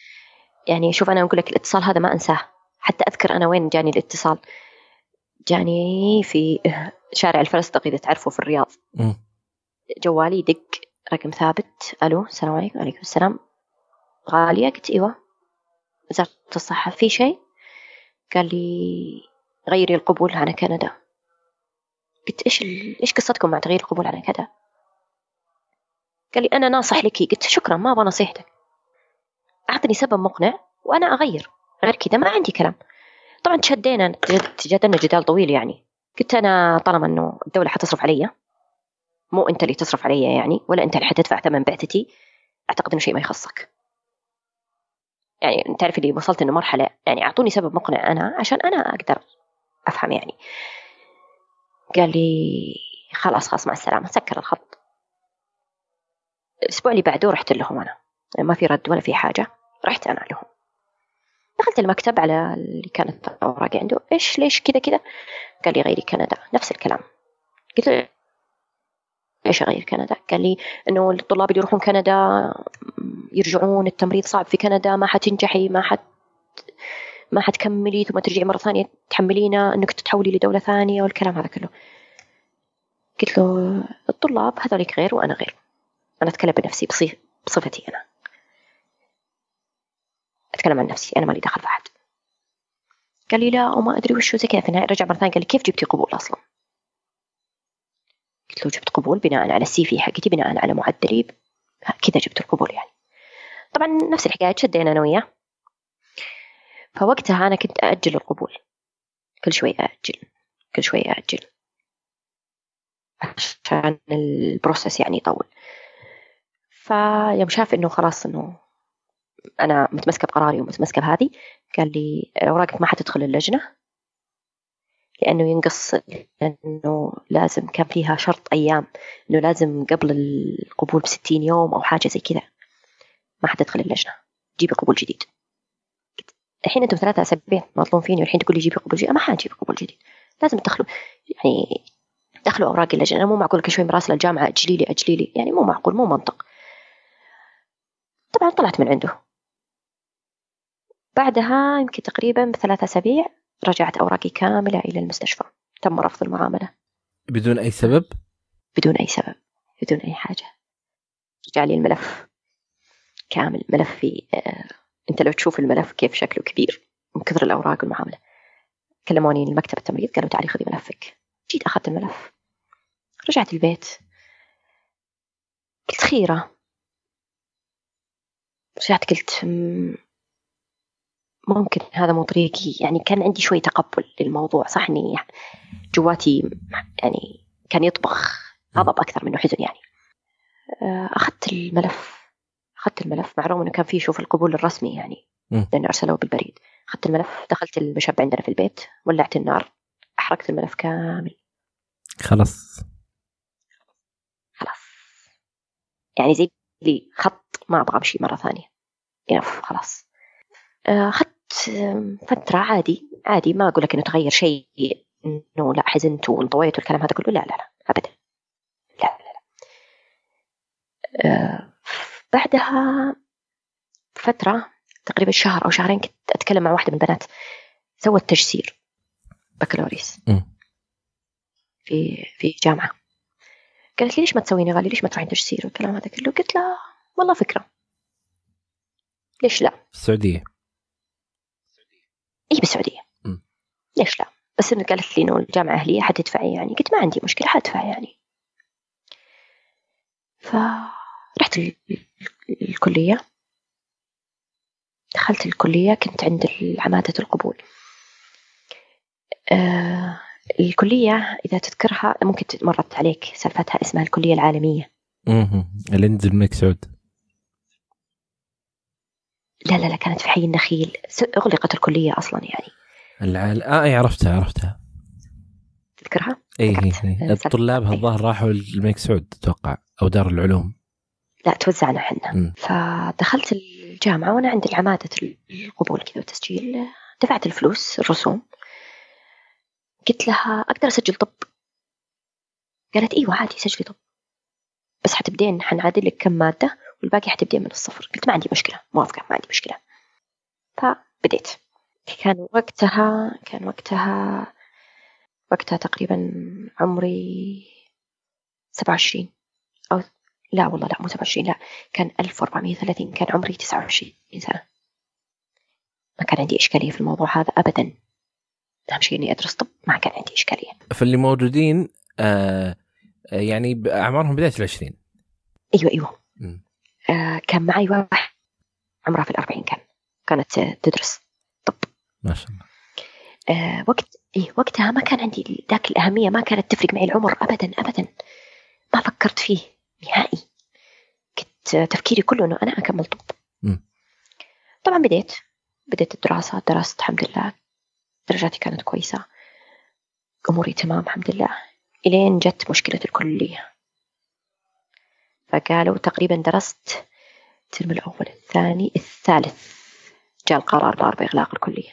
يعني شوف أنا أقول لك الاتصال هذا ما أنساه. حتى أذكر أنا وين جاني الاتصال. جاني في شارع الفلسطقي إذا تعرفوا في الرياض. م. جوالي دق رقم ثابت. ألو السلام عليكم. وعليكم السلام. غالية؟ قلت إيوه. وزارة الصحة في شيء؟ قال لي غيري القبول على كندا. قلت إيش ال... إيش قصتكم مع تغيير القبول على كذا قال لي أنا ناصح لك. قلت شكرا ما أبغى نصيحتك. أعطني سبب مقنع وأنا أغير. غير كذا ما عندي كلام. طبعا تشدينا جدلنا جدال طويل يعني. قلت أنا طالما إنه الدولة حتصرف علي مو أنت اللي تصرف علي يعني ولا أنت اللي حتدفع ثمن بعثتي أعتقد إنه شيء ما يخصك. يعني تعرف اللي وصلت إنه مرحلة يعني أعطوني سبب مقنع أنا عشان أنا أقدر أفهم يعني. قال لي خلاص خلاص مع السلامة سكر الخط. الأسبوع اللي بعده رحت لهم أنا. ما في رد ولا في حاجة رحت أنا لهم. دخلت المكتب على اللي كانت أوراقي عنده. إيش ليش كذا كذا؟ قال لي غيري كندا. نفس الكلام. قلت له إيش أغير كندا؟ قال لي إنه الطلاب اللي يروحون كندا يرجعون التمريض صعب في كندا ما حتنجحي ما حت ما حتكملي ثم ترجعي مرة ثانية تحملينا إنك تتحولي لدولة ثانية والكلام هذا كله. قلت له الطلاب هذوليك غير وأنا غير. أنا أتكلم بنفسي بصفتي أنا. أتكلم عن نفسي أنا مالي دخل في أحد. قال لي لا وما أدري وشو زي كذا. في النهايه رجع مرة ثانية قال لي كيف جبتي قبول أصلا؟ قلت له جبت قبول بناء على السي في حقتي بناء على معدلي كذا جبت القبول يعني. طبعا نفس الحكاية شدينا أنا وياه. فوقتها أنا كنت أأجل القبول. كل شوي أأجل كل شوي أأجل. عشان البروسس يعني يطول. فيوم شاف إنه خلاص إنه أنا متمسكة بقراري ومتمسكة بهذه. قال لي أوراقك ما حتدخل اللجنة لأنه ينقص لأنه لازم كان فيها شرط أيام إنه لازم قبل القبول بستين يوم أو حاجة زي كذا. ما حتدخل اللجنة جيبي قبول جديد. الحين أنتم ثلاثة أسابيع مطلوب فيني والحين تقول لي جيبي قبول جديد. ما حاجيب قبول جديد لازم تدخلوا. يعني دخلوا أوراق اللجنة. مو معقول كل شوي مراسل الجامعة أجلي لي أجلي لي. يعني مو معقول مو منطق. طبعا طلعت من عنده. بعدها يمكن تقريبا بثلاث أسابيع رجعت أوراقي كاملة إلى المستشفى. تم رفض المعاملة. بدون أي سبب؟ بدون أي سبب. بدون أي حاجة. رجع لي الملف. كامل. ملفي آه، أنت لو تشوف الملف كيف شكله كبير من كثر الأوراق والمعاملة. كلموني من مكتب التمريض. قالوا تعالي خذي ملفك. جيت أخذت الملف. رجعت البيت. قلت خيرة. رجعت قلت ممكن هذا مو طريقي. يعني كان عندي شوي تقبل للموضوع صح إني جواتي يعني كان يطبخ غضب أكثر منه حزن يعني. آه، أخذت الملف أخذت الملف. مع إنه كان فيه شوف القبول الرسمي يعني لأنه أرسلوه بالبريد. أخذت الملف دخلت المشب عندنا في البيت ولعت النار أحرقت الملف كامل. خلاص. خلاص. يعني زي لي خط ما أبغى أمشي مرة ثانية. ينف خلاص. آه، أخذت فترة عادي عادي ما أقول لك إنه تغير شيء إنه لا حزنت وانطويت والكلام هذا كله لا لا لا ابدا. لا لا لا. آه، بعدها فترة تقريبا شهر أو شهرين كنت أتكلم مع واحدة من البنات. سوت تجسير بكالوريوس. في في جامعة. قالت لي ليش ما تسويني غالي؟ ليش ما تروحين تجسير والكلام هذا كله؟ قلت لها والله فكرة. ليش لا؟ السعودية. اي بالسعوديه ليش لا؟ بس إنه قالت لي إنه الجامعة أهلية حتدفعي يعني؟ قلت ما عندي مشكلة حدفع يعني. فرحت الكلية. دخلت الكلية كنت عند عماده القبول. آه الكلية إذا تذكرها ممكن مرت عليك سالفتها اسمها الكلية العالمية. أها اللي عند الملك سعود. لا لا لا كانت في حي النخيل. أغلقت الكلية أصلا يعني. العال... آه أي عرفتها عرفتها. تذكرها؟ اي اي إيه. الطلاب الظاهر راحوا الملك سعود أتوقع أو دار العلوم. لا توزعنا إحنا. فدخلت الجامعة وأنا عندي عماده القبول كذا وتسجيل. دفعت الفلوس الرسوم. قلت لها أقدر أسجل طب؟ قالت إيوه عادي سجلي طب. بس حتبدين حنعادل لك كم مادة. والباقي حتبدين من الصفر. قلت ما عندي مشكلة موافقة ما عندي مشكلة. فبديت. كان وقتها كان وقتها وقتها تقريبا عمري سبعة وعشرين. أو لا والله لا مو سبعة وعشرين لا. كان ألف وأربعمية وثلاثين كان عمري تسعة وعشرين سنة. ما كان عندي إشكالية في الموضوع هذا أبدا. أهم شيء إني أدرس طب ما كان عندي إشكالية. فاللي موجودين آه يعني أعمارهم بداية العشرين. أيوه آه كان معي واحد عمرها في الأربعين كان كانت تدرس طب. ما شاء الله. آه وقت إيه وقتها ما كان عندي ذاك الأهمية ما كانت تفرق معي العمر أبدا أبدا. ما فكرت فيه نهائي. كنت تفكيري كله إنه أنا أكمل طب. م. طبعا بديت بديت الدراسة درست الحمد لله. درجاتي كانت كويسة. أموري تمام الحمد لله. إلين جت مشكلة الكلية. فقالوا تقريبا درست الترم الأول الثاني الثالث. جاء القرار بار بإغلاق الكلية.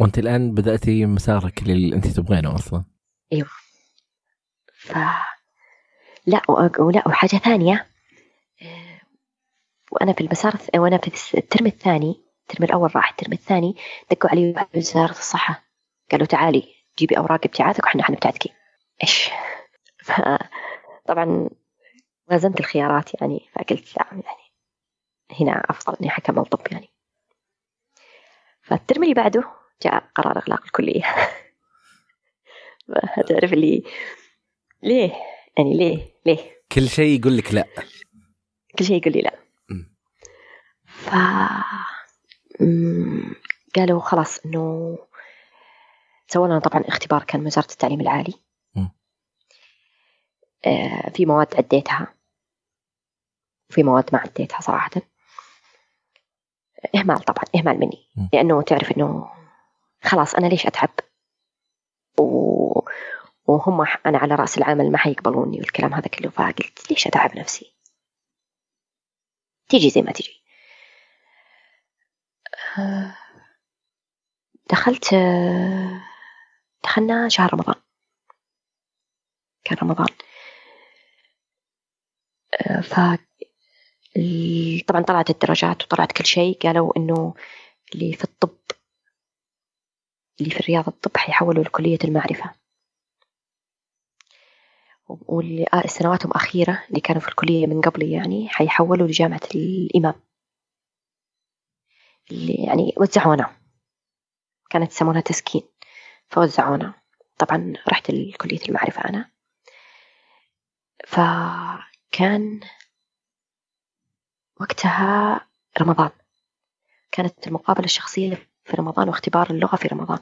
وأنت الآن بدأتي مسارك اللي أنت تبغينه أصلا. أيوه. ف لا ولا وحاجة ثانية. آه، وأنا في المسار وأنا في الترم الثاني الترم الأول راح الترم الثاني دقوا علي وزارة الصحة. قالوا تعالي جيبي أوراق ابتعاثك وإحنا حنبتعثك. إيش؟ طبعا وازنت الخيارات يعني فقلت لا يعني هنا أفضل إني حكمل طب يعني. فالترم اللي بعده جاء قرار إغلاق الكلية. تعرف اللي ليه يعني ليه ليه؟ كل شيء يقول لك لا. كل شيء يقول لي لا. ف قالوا خلاص إنه سووا لنا طبعا اختبار كان من وزارة التعليم العالي. في مواد عديتها وفي مواد ما عديتها صراحة. إهمال طبعا إهمال مني. م. لأنه تعرف إنه خلاص أنا ليش أتعب؟ و... وهم أنا على رأس العمل ما حيقبلوني والكلام هذا كله فقلت ليش أتعب نفسي؟ تيجي زي ما تيجي. آه، دخلت آه، دخلنا شهر رمضان. كان رمضان. آه، ف طبعا طلعت الدرجات وطلعت كل شيء. قالوا إنه اللي في الطب اللي في الرياض الطب حيحولوا لكلية المعرفة. واللي آه، سنواتهم أخيرة اللي كانوا في الكلية من قبلي يعني حيحولوا لجامعة الإمام. اللي يعني وزعونا. كانت يسمونها تسكين. فوزعونا. طبعا رحت لكلية المعرفة أنا. فكان وقتها رمضان. كانت المقابلة الشخصية في رمضان واختبار اللغة في رمضان.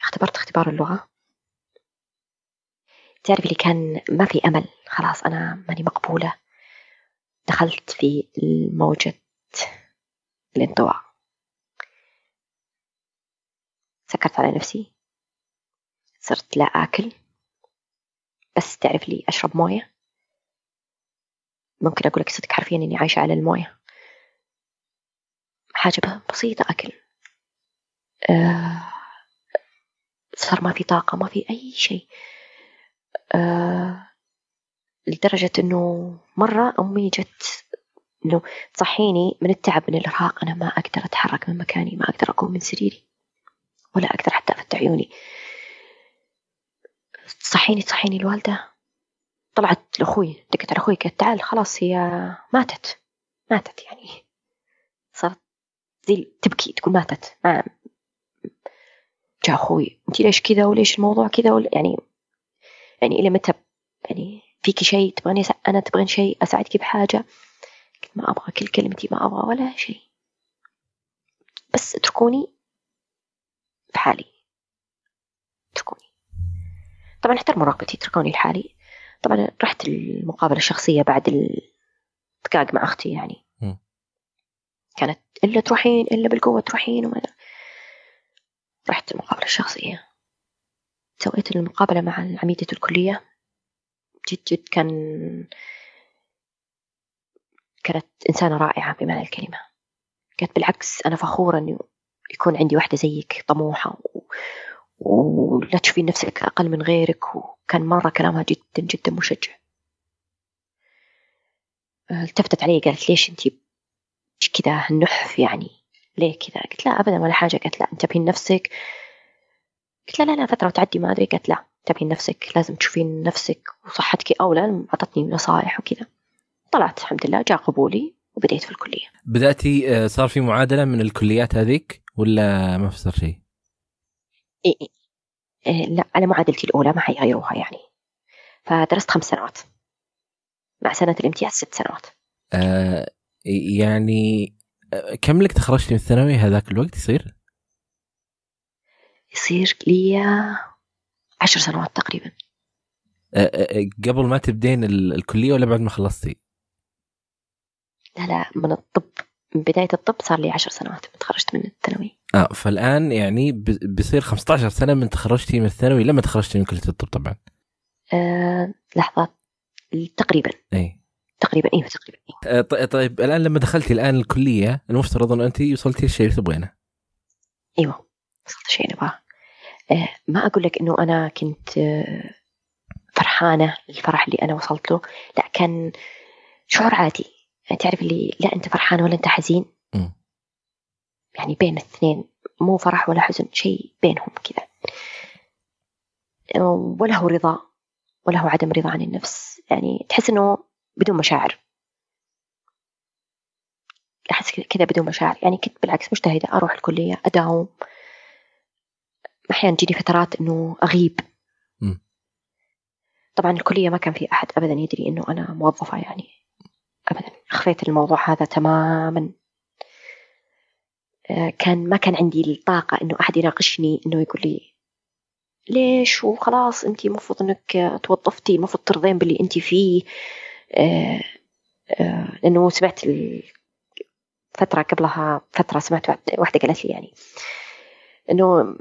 اختبرت اختبار اللغة. تعرف اللي كان ما في أمل خلاص أنا ماني مقبولة. دخلت في موجة الانطواء. سكرت على نفسي. صرت لا آكل. بس تعرف لي أشرب موية. ممكن أقول لك صدق حرفيا إني عايشة على الموية. حاجة بسيطة أكل آه صار ما في طاقة ما في أي شيء. آه لدرجة إنه مرة أمي جت إنه تصحيني من التعب من الإرهاق. أنا ما أقدر أتحرك من مكاني ما أقدر أقوم من سريري ولا أقدر حتى أفتح عيوني. تصحيني تصحيني الوالدة. طلعت لأخوي دقت على أخوي قالت تعال خلاص هي ماتت. ماتت يعني. صارت زي تبكي تقول ماتت. ما جاء أخوي أنت ليش كذا وليش الموضوع كذا يعني يعني إلى متى؟ يعني فيكي شيء تبغاني أنا تبغين شيء؟ أساعدك بحاجة؟ قلت ما أبغى كل كلمتي ما أبغى ولا شيء. بس اتركوني بحالي اتركوني. طبعا احترموا رغبتي اتركوني لحالي. طبعا رحت المقابلة الشخصية بعد الدقاق مع أختي يعني م. كانت إلا تروحين إلا بالقوة تروحين وما رحت المقابلة الشخصية سويت المقابلة مع عميدة الكلية جد جد كان كانت إنسانة رائعة بمعنى الكلمة كانت بالعكس أنا فخورة إنه يكون عندي واحدة زيك طموحة. ولا تشوفين نفسك أقل من غيرك وكان مرة كلامها جدا جدا مشجع. التفتت علي قالت ليش أنت كذا النحف يعني؟ ليه كذا؟ قلت لا أبدا ولا حاجة. قالت لا انتبهين نفسك؟ قلت لا لا لا فترة وتعدي ما أدري. قالت لا انتبهين نفسك لازم تشوفين نفسك وصحتك أولى أعطتني نصائح وكذا. طلعت الحمد لله جاء قبولي وبديت في الكلية. بدأتي آه، صار في معادلة من الكليات هذيك ولا ما صار شيء؟ إيه, إيه. إيه لا على معادلتي الأولى ما حيغيروها يعني فدرست خمس سنوات مع سنة الامتياز ست سنوات آه يعني آه، كم لك تخرجتي من الثانوي هذاك الوقت يصير؟ يصير لي عشر سنوات تقريبا آه، آه، قبل ما تبدين الكلية ولا بعد ما خلصتي؟ لا لا من الطب بداية الطب صار لي عشر سنوات من تخرجت من الثانوي. آه فالآن يعني بيصير 15 سنة من تخرجتي من الثانوي لما تخرجتي من كلية الطب طبعا. آه لحظة. تقريبا. أي. تقريبا أيوه تقريبا إيه. آه طيب الآن لما دخلتي الآن الكلية المفترض أن أنت وصلتي للشيء اللي تبغينه. أيوه وصلت الشيء اللي ابغاه آه ما أقول لك إنه أنا كنت آه فرحانة الفرح اللي أنا وصلت له لا كان شعور عادي. تعرف اللي لا أنت فرحان ولا أنت حزين؟ م. يعني بين الاثنين مو فرح ولا حزن شيء بينهم كذا. ولا هو رضا ولا هو عدم رضا عن النفس. يعني تحس إنه بدون مشاعر. أحس كذا بدون مشاعر. يعني كنت بالعكس مجتهدة أروح الكلية أداوم. أحيانا تجيني فترات إنه أغيب. م. طبعا الكلية ما كان في أحد ابدا يدري إنه أنا موظفة يعني. ابدا. اخفيت الموضوع هذا تماما. آه، كان ما كان عندي الطاقة إنه أحد يناقشني إنه يقول لي ليش؟ وخلاص أنت المفروض إنك توظفتي المفروض ترضين باللي أنت فيه. آه، آه، لأنه سمعت فترة قبلها فترة سمعت واحدة قالت لي يعني إنه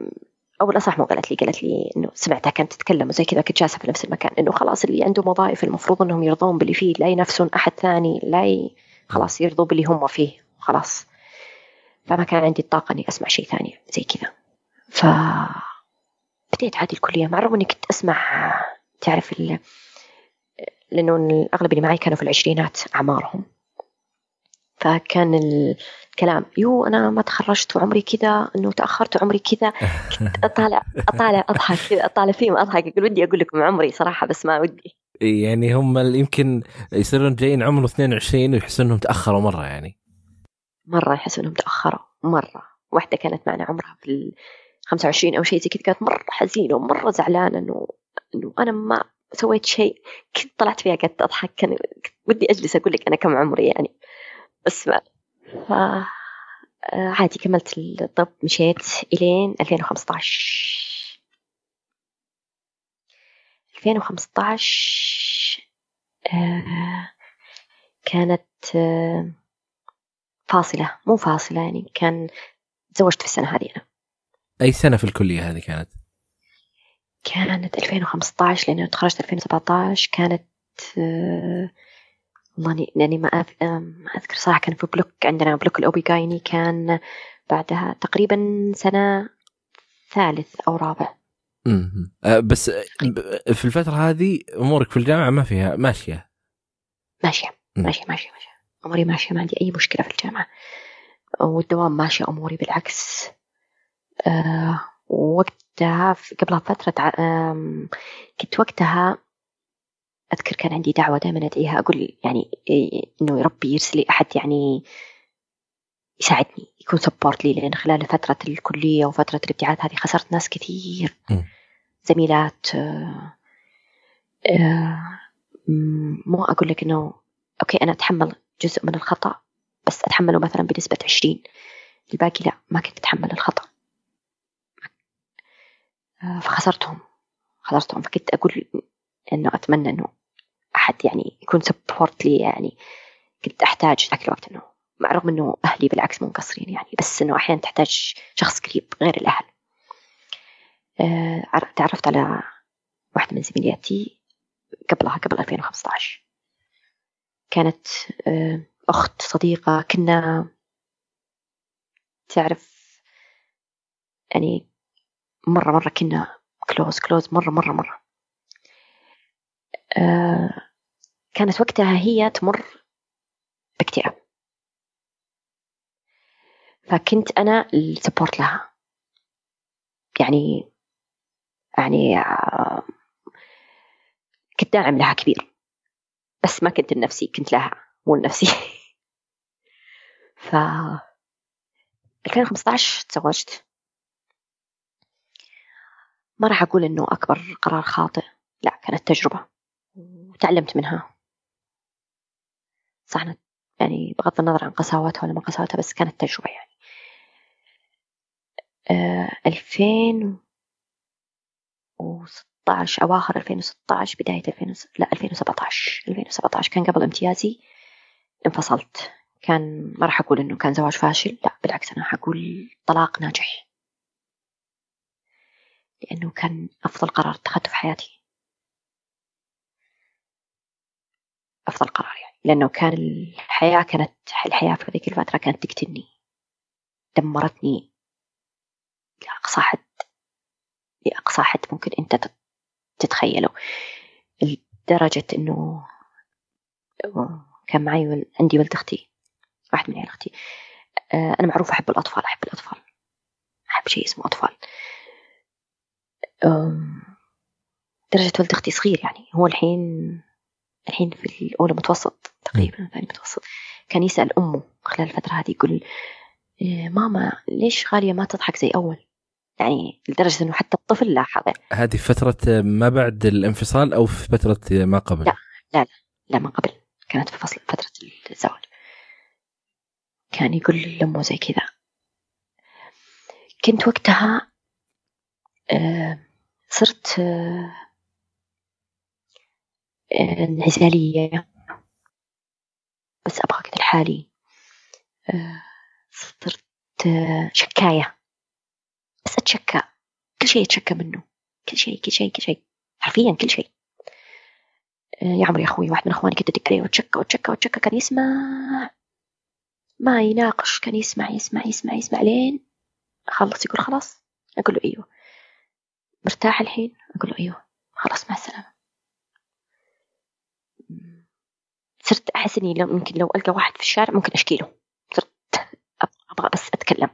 أو الأصح مو قالت لي قالت لي إنه سمعتها كانت تتكلم وزي كذا كنت جالسة في نفس المكان إنه خلاص اللي عنده وظائف المفروض إنهم يرضون باللي فيه لا ينافسون أحد ثاني لا ي... خلاص يرضوا باللي هم فيه خلاص. فما كان عندي الطاقة إني أسمع شيء ثاني زي كذا. ف بديت عادي الكلية مع الرغم إني كنت أسمع تعرف ال... لأنه الأغلب اللي معي كانوا في العشرينات أعمارهم. فكان الكلام يو أنا ما تخرجت وعمري كذا إنه تأخرت وعمري كذا. كنت أطالع أطالع أضحك كذا أطالع فيهم أضحك أقول ودي أقول لكم عمري صراحة بس ما ودي. يعني هم يمكن يصيرون جايين عمره 22 ويحسون إنهم تأخروا مرة يعني. مرة يحسوا إنهم تأخروا مرة. واحدة كانت معنا عمرها في ال 25 أو شيء زي كذا كانت مرة حزينة ومرة زعلانة إنه إنه أنا ما سويت شيء. كنت طلعت فيها قعدت أضحك كان ودي أجلس أقول لك أنا كم عمري يعني. بس ما ف عادي كملت الطب مشيت إلين 2015 2015 آه كانت آه فاصلة. مو فاصلة يعني كان تزوجت في السنة هذه أنا. أي سنة في الكلية هذه كانت؟ كانت 2015 لأنه تخرجت 2017 كانت آه والله لاني ما ما أذكر صراحة كان في block عندنا block ال OB-GYN كان بعدها تقريبا سنة ثالث أو رابع. امم بس في الفترة هذه أمورك في الجامعة ما فيها ماشية. ماشية ماشية ماشية ماشية. أموري ماشية ما عندي أي مشكلة في الجامعة. والدوام ماشي أموري بالعكس. أه وقتها قبلها فتره كنت وقتها أذكر كان عندي دعوة دائما أدعيها أقول يعني إنه ربي يرسل لي أحد يعني يساعدني يكون سبورت لي لأن خلال فترة الكلية وفترة الابتعاث هذه خسرت ناس كثير. زميلات آه، آه، مو أقول لك إنه أوكي أنا أتحمل جزء من الخطأ بس أتحمله مثلا بنسبة عشرين. الباقي لا ما كنت أتحمل الخطأ. آه، فخسرتهم. خسرتهم. فكنت أقول إنه أتمنى إنه أحد يعني يكون support لي يعني. كنت أحتاج ذاك الوقت إنه مع رغم إنه أهلي بالعكس مو مقصرين يعني بس إنه أحيانا تحتاج شخص قريب غير الأهل. أه تعرفت على واحدة من زميلاتي قبلها قبل 2015 كانت أه أخت صديقة كنا تعرف يعني مرة مرة كنا كلوز كلوز مرة مرة مرة. آه، كانت وقتها هي تمر باكتئاب. فكنت أنا السبورت لها. يعني يعني آه، كنت داعم لها كبير. بس ما كنت لنفسي كنت لها مو لنفسي ف 2015 تزوجت. ما راح أقول إنه أكبر قرار خاطئ. لا كانت تجربة. وتعلمت منها. صح يعني بغض النظر عن قساوتها ولا ما قساوتها بس كانت تجربة يعني. آه ألفين وستة أواخر ألفين وستة بداية ألفين لا ألفين وسبعة ألفين وسبعة كان قبل امتيازي انفصلت. كان ما راح أقول إنه كان زواج فاشل لا بالعكس أنا حقول طلاق ناجح. لأنه كان أفضل قرار اتخذته في حياتي. أفضل قرار يعني. لأنه كان الحياة كانت الحياة في ذيك الفترة كانت تقتلني. دمرتني. لأقصى حد. لأقصى حد ممكن أنت تتخيله. لدرجة إنه كان معي عندي ولد أختي. واحد من عيال أختي. آه، أنا معروفة أحب الأطفال أحب الأطفال. أحب شيء اسمه أطفال. درجة ولد أختي صغير يعني. هو الحين الحين في الأولى متوسط تقريبا ثاني متوسط. كان يسأل أمه خلال الفترة هذه يقول إيه، ماما ليش غالية ما تضحك زي أول؟ يعني لدرجة أنه حتى الطفل لاحظ هذه فترة ما بعد الانفصال أو في فترة ما قبل؟ لا لا لا, لا ما قبل. كانت في فصل فترة الزواج. كان يقول لأمه زي كذا كنت وقتها آه، صرت آه، انعزالية بس أبغى كذا لحالي آه، صرت شكاية بس أتشكى. كل شيء أتشكى منه. كل شيء كل شيء كل شيء. حرفيا كل شيء. يا عمري يا أخوي واحد من أخواني كنت أدق عليه وأتشكى وأتشكى وأتشكى كان يسمع ما يناقش كان يسمع يسمع يسمع يسمع لين خلص يقول خلاص. أقول له أيوه. مرتاح الحين؟ أقول له أيوه. خلاص مع السلامة. صرت أحس إني لو ممكن لو ألقى واحد في الشارع ممكن أشكي له. صرت أبغى بس أتكلم.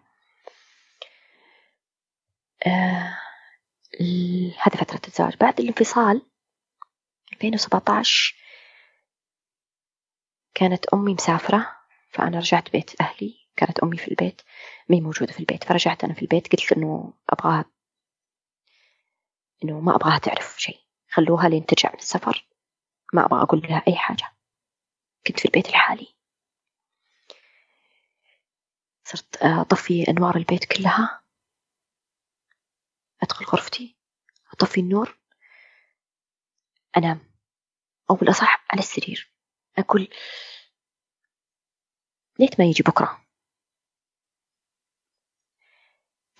آه هذه فترة الزواج بعد الانفصال 2017 كانت أمي مسافرة فأنا رجعت بيت أهلي. كانت أمي في البيت مي موجودة في البيت. فرجعت أنا في البيت قلت إنه أبغاها إنه ما أبغاها تعرف شيء. خلوها لين ترجع من السفر. ما أبغى أقول لها أي حاجة. كنت في البيت الحالي. صرت أطفي أنوار البيت كلها. أدخل غرفتي أطفي النور. أنام. أو بالأصح على السرير. أقول ليت ما يجي بكرة.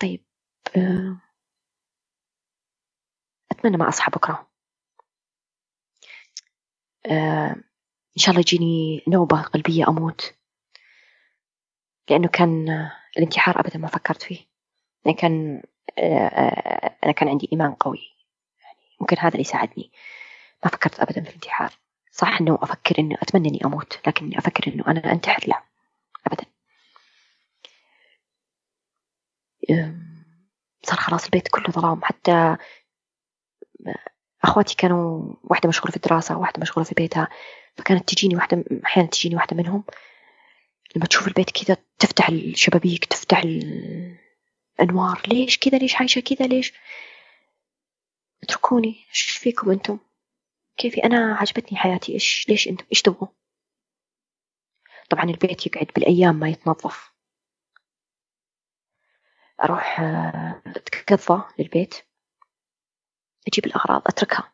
طيب أتمنى ما أصحى بكرة. إن شاء الله يجيني نوبة قلبية أموت. لأنه كان الانتحار أبدا ما فكرت فيه. يعني كان آه، أنا كان عندي إيمان قوي. يعني ممكن هذا اللي يساعدني. ما فكرت أبدا في الانتحار. صح إنه أفكر إنه أتمنى إني أموت لكن أفكر إنه أنا أنتحر. لا أبدا. صار خلاص البيت كله ظلام. حتى أخواتي كانوا واحدة مشغولة في الدراسة وواحدة مشغولة في بيتها. فكانت تجيني واحدة أحيانا تجيني واحدة منهم. لما تشوف البيت كذا تفتح الشبابيك تفتح الأنوار. ليش كذا ليش عايشة كذا ليش؟ اتركوني. إيش فيكم أنتم؟ كيفي؟ أنا عجبتني حياتي. إيش ليش أنتم؟ إيش تبغوا؟ طبعا البيت يقعد بالأيام ما يتنظف. أروح آه، اتقضى للبيت. أجيب الأغراض أتركها.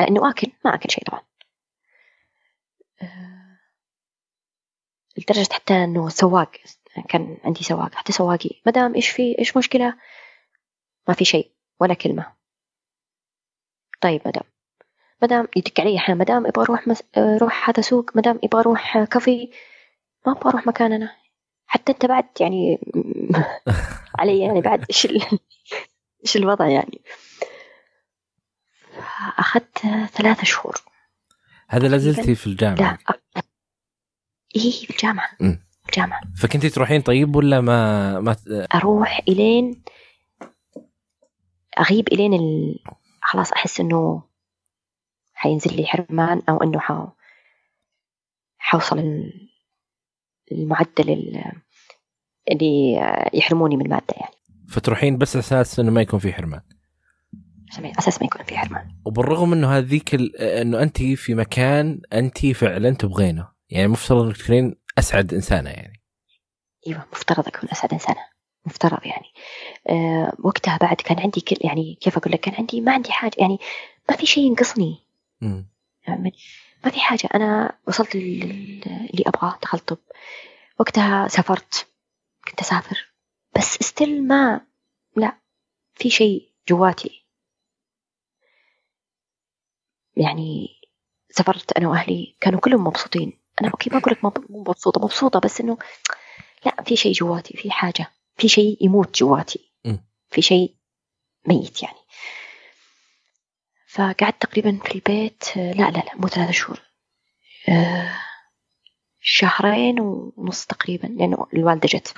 انه آكل ما آكل شيء طبعا. لدرجة حتى إنه سواق كان عندي سواق حتى سواقي مدام إيش في إيش مشكلة؟ ما في شيء ولا كلمة. طيب مدام. مدام يدق علي أحيانا مدام إبغى أروح مس... أروح هذا سوق مدام إبغى أروح كافي. ما أبغى أروح مكاننا. حتى أنت بعد يعني علي يعني بعد إيش ال... إيش الوضع يعني. اخذت ثلاثة شهور. هذا لازلتي في الجامعة. لا إيه في الجامعة. م. الجامعة. فكنتي تروحين طيب ولا ما ما أروح الين أغيب إلين ال... خلاص أحس إنه حينزل لي حرمان أو إنه ح... حوصل المعدل اللي يحرموني من الماده يعني. فتروحين بس أساس إنه ما يكون في حرمان. أساس ما يكون في حرمان وبالرغم إنه هذيك. إنه انت في مكان انت فعلا تبغينه. يعني مفترض إنك تكونين أسعد إنسانة يعني. أيوه مفترض أكون أسعد إنسانة. مفترض يعني. أه وقتها بعد كان عندي كل يعني كيف أقول لك كان عندي ما عندي حاجة يعني ما في شيء ينقصني. يعني ما في حاجة. أنا وصلت اللي أبغاه دخلت طب. وقتها سافرت. كنت أسافر. بس still ما لا في شيء جواتي. يعني سافرت أنا وأهلي كانوا كلهم مبسوطين. أنا أوكي ما أقول لك مو مبسوطة مبسوطة بس إنه لا في شيء جواتي في حاجة في شيء يموت جواتي. في شيء ميت يعني. فقعدت تقريبا في البيت لا لا لا مو ثلاثة شهور. آه، شهرين ونص تقريبا لأنه الوالدة جت.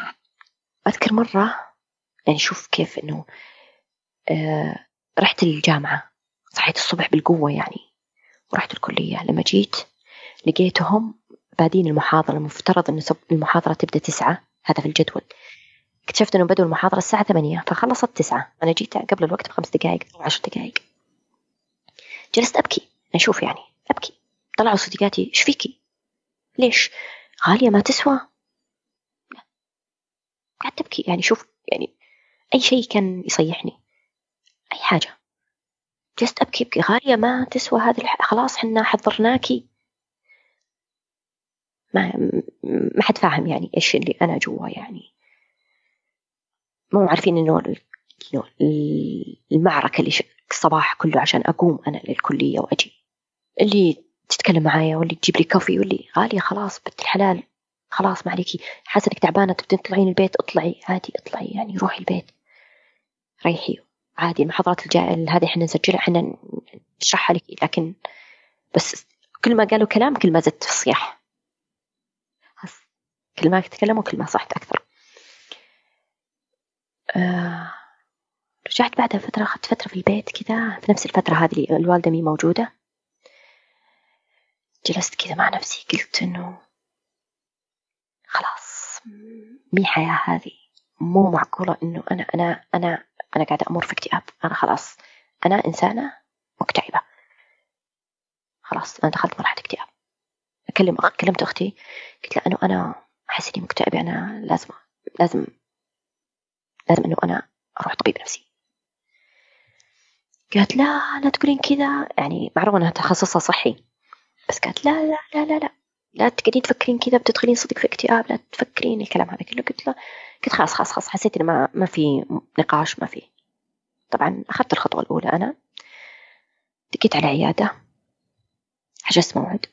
أذكر مرة يعني شوف كيف إنه آه، رحت الجامعة صحيت الصبح بالقوة يعني. ورحت الكلية. لما جيت لقيتهم بادين المحاضرة المفترض إنه المحاضرة تبدأ تسعة هذا في الجدول. اكتشفت انه بدوا المحاضرة الساعة ثمانية فخلصت تسعة. أنا جيت قبل الوقت بخمس دقائق أو عشر دقائق. جلست أبكي أشوف يعني أبكي. طلعوا صديقاتي إيش فيكي ليش؟ غالية ما تسوى؟ قعدت أبكي يعني شوف يعني أي شيء كان يصيحني. أي حاجة. جلست أبكي أبكي غالية ما تسوى هذا خلاص حنا حضرناكي. ما ما حد فاهم يعني إيش اللي أنا جوا يعني. مو عارفين إنه المعركة اللي الصباح كله عشان أقوم أنا للكلية وأجي. اللي تتكلم معايا واللي تجيب لي كوفي واللي غالية خلاص بنت الحلال. خلاص ما عليكي. حاسة إنك تعبانة تبدين تطلعين البيت. اطلعي عادي اطلعي يعني روحي البيت. ريحي عادي المحاضرات الجاية هذه إحنا نسجلها إحنا نشرحها لك لكن بس كل ما قالوا كلام كل ما زدت في الصياح. كل ما تكلموا كل ما صحت أكثر. آه رجعت بعدها فترة أخذت فترة في البيت كذا في نفس الفترة هذه الوالدة مي موجودة. جلست كذا مع نفسي قلت إنه خلاص مي حياة هذه مو معقولة إنه أنا أنا أنا أنا قاعدة أمر في اكتئاب. أنا خلاص. أنا إنسانة مكتئبة. خلاص أنا دخلت مرحلة اكتئاب. أكلم كلمت أختي. قلت لها إنه أنا أحس إني مكتئبة. أنا لازم لازم لازم إنه أنا أروح طبيب نفسي. قالت لا لا تقولين كذا. يعني معروف إنها تخصصها صحي. بس قالت لا لا لا لا لا. لا تقعدين تفكرين كذا بتدخلين صدق في اكتئاب لا تفكرين الكلام هذا. كله قلت له قلت خلاص خلاص خلاص حسيت إنه ما ما في نقاش ما في. طبعا أخذت الخطوة الأولى أنا. دقيت على عيادة. حجزت موعد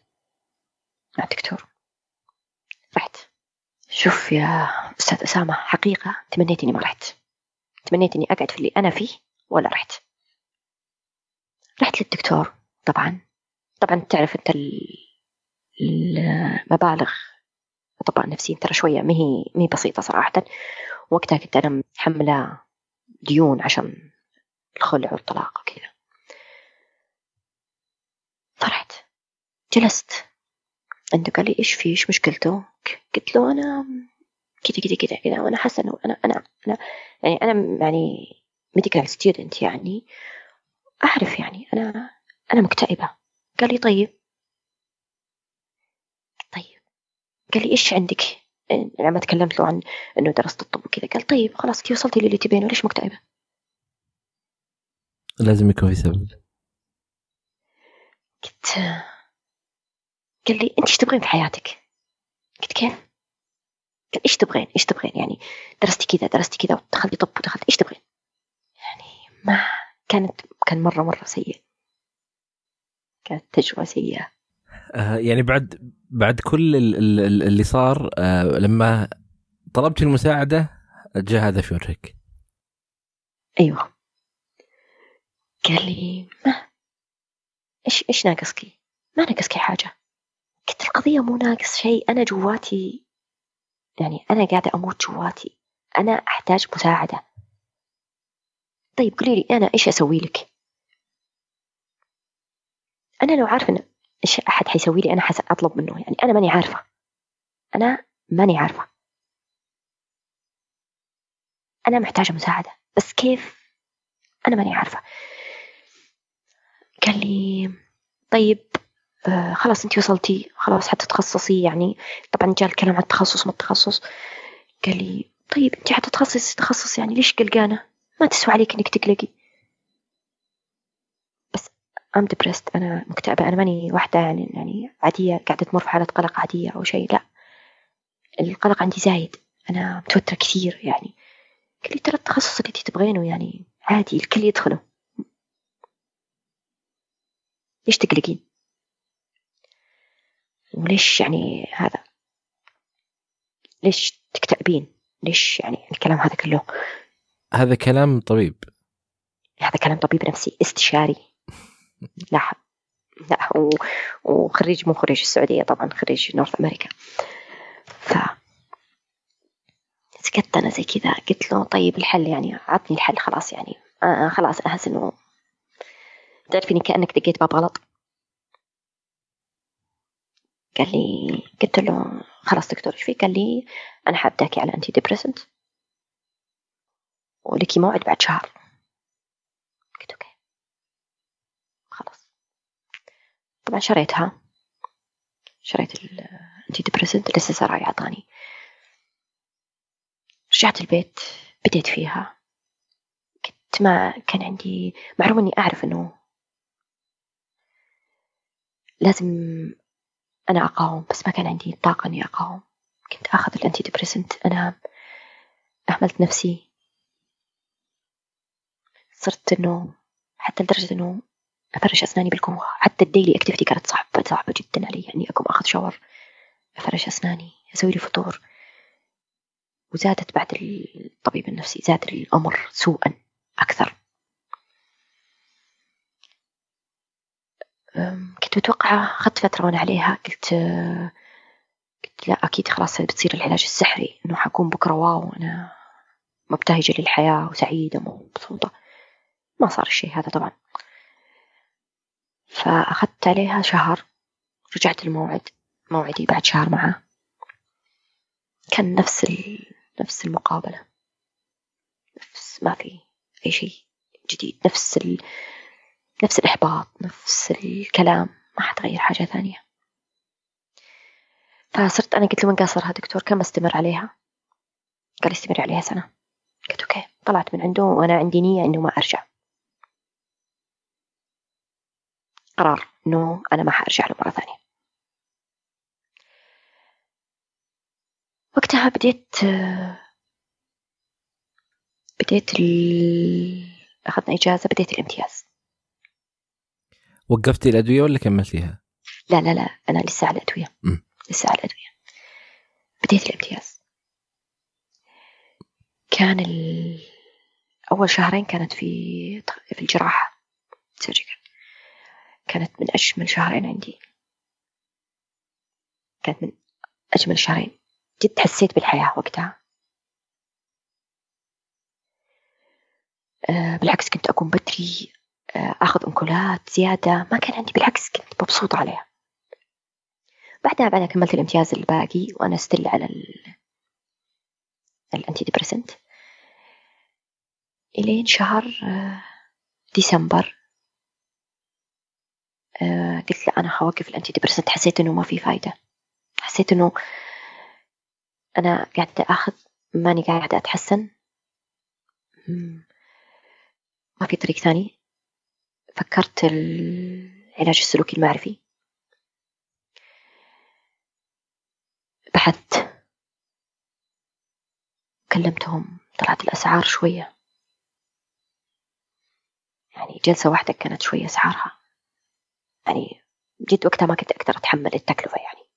مع الدكتور. رحت. شوف يا أستاذ أسامة حقيقة تمنيت إني ما رحت. تمنيت إني أقعد في اللي أنا فيه ولا رحت. رحت للدكتور طبعا. طبعا تعرف أنت المبالغ. الاطباء النفسيين ترى شوية ما هي ما هي بسيطة صراحة. وقتها كنت أنا متحمله ديون عشان الخلع والطلاق وكذا. فرحت جلست. عنده قال لي إيش في؟ إيش مشكلته؟ قلت له أنا كذا كذا كذا كذا. وأنا حاسة إنه أنا أنا أنا يعني أنا يعني medical student يعني. أعرف يعني أنا أنا مكتئبة. قال لي طيب. قال لي إيش عندك؟ لما تكلمت له عن إنه درست الطب وكذا. قال طيب خلاص أنت وصلتي للي تبينه ليش مكتئبة لازم يكون في سبب. قلت قال لي أنت إيش تبغين في حياتك؟ قلت كيف قال إيش تبغين؟ إيش تبغين؟ يعني درستي كذا درستي كذا ودخلتي طب ودخلتي إيش تبغين؟ يعني ما كانت كان مرة مرة سيء. كانت تجربة سيئة. آه يعني بعد بعد كل اللي صار آه لما طلبت المساعدة جاء هذا في وجهك أيوه. قال لي ما إيش إيش ناقصك؟ ما ناقصك حاجة. قلت القضية مو ناقص شيء أنا جواتي يعني أنا قاعدة أموت جواتي. أنا أحتاج مساعدة. طيب قولي لي أنا إيش أسوي لك؟ أنا لو عارفة إن إيش أحد حيسوي لي؟ أنا أطلب منه. يعني أنا ماني عارفة. أنا ماني عارفة. أنا محتاجة مساعدة. بس كيف؟ أنا ماني عارفة. قال لي طيب آه خلاص انت وصلتي. خلاص حتتخصصي يعني. طبعا جاء الكلام عن التخصص ما التخصص. قال لي طيب انت حتتخصصي تخصص يعني ليش قلقانة؟ ما تسوى عليك إنك تقلقي. ام depressed. أنا مكتئبة. أنا ماني واحدة يعني يعني عادية قاعدة تمر في حالة قلق عادية أو شيء. لا. القلق عندي زايد. أنا متوترة كثير يعني. قال لي ترى التخصص اللي تبغينه يعني عادي الكل يدخله. ليش تقلقين؟ وليش يعني هذا؟ ليش تكتئبين؟ ليش يعني الكلام هذا كله؟ هذا كلام طبيب. هذا كلام طبيب نفسي استشاري. لا. لا وخريج مو خريج السعودية طبعا خريج نورث أمريكا ف سكت أنا زي كذا. قلت له طيب الحل يعني عطني الحل خلاص يعني آه خلاص أحس إنه تعرفيني كأنك دقيت باب غلط؟ قال لي قلت له خلاص دكتور إيش فيك؟ قال لي أنا حأبدأكي على antidepressant ولك موعد بعد شهر. قلت أوكي خلاص طبعا شريتها. شريت ال antidepressant ال SSRI عطاني رجعت البيت بديت فيها. كنت ما كان عندي معلومة إني أعرف إنه لازم أنا أقاوم بس ما كان عندي طاقة إني أقاوم. كنت آخذ ال antidepressant أنا أهملت نفسي. صرت إنه حتى لدرجة إنه أفرش أسناني بالكود حتى ال daily activity كانت صعبة صعبة جدا علي يعني أقوم آخذ shower أفرش أسناني أسوي لي فطور. وزادت بعد الطبيب النفسي زاد الأمر سوءا أكثر. كنت متوقعة أخذت فترة وأنا عليها قلت قلت لا أكيد خلاص بتصير العلاج السحري إنه حكون بكرة واو أنا مبتهجة للحياة وسعيدة ومبسوطة ما صار الشيء هذا طبعا. فأخذت عليها شهر رجعت الموعد موعدي بعد شهر معه كان نفس نفس المقابلة. نفس ما في أي شيء جديد. نفس ال... نفس الإحباط نفس الكلام. ما حتغير حاجة ثانية. فصرت أنا قلت له من قصرها دكتور؟ كم أستمر عليها؟ قال استمر عليها سنة. قلت أوكي طلعت من عنده وأنا عندي نية إنه ما أرجع. قرار إنه أنا ما حأرجع له مرة ثانية. وقتها بديت بديت ال... أخذنا إجازة بديت الامتياز. وقفتي الأدوية ولا كملتيها؟ لا لا لا أنا لسه على الأدوية م. لسه على الأدوية بديت الامتياز. كان ال... أول شهرين كانت في في الجراحة سيرجيكال كانت من أجمل شهرين عندي. كانت من أجمل الشهرين جد حسيت بالحياة وقتها. آه بالعكس كنت أقوم بدري آه أخذ on-call ات زيادة. ما كان عندي بالعكس كنت مبسوطة عليها. بعدها بعدها كملت الامتياز الباقي وأنا still على ال ال antidepressant إلين شهر آه ديسمبر قلت لا أنا حوقف الأنتي ديبريسنت حسيت إنه ما في فايدة. حسيت إنه أنا قاعدة أخذ ماني قاعدة أتحسن. ما في طريق ثاني. فكرت العلاج السلوكي المعرفي. بحثت. كلمتهم. طلعت الأسعار شوية. يعني جلسة واحدة كانت شوية أسعارها. يعني جيت وقتها ما كنت أقدر أتحمل التكلفة يعني.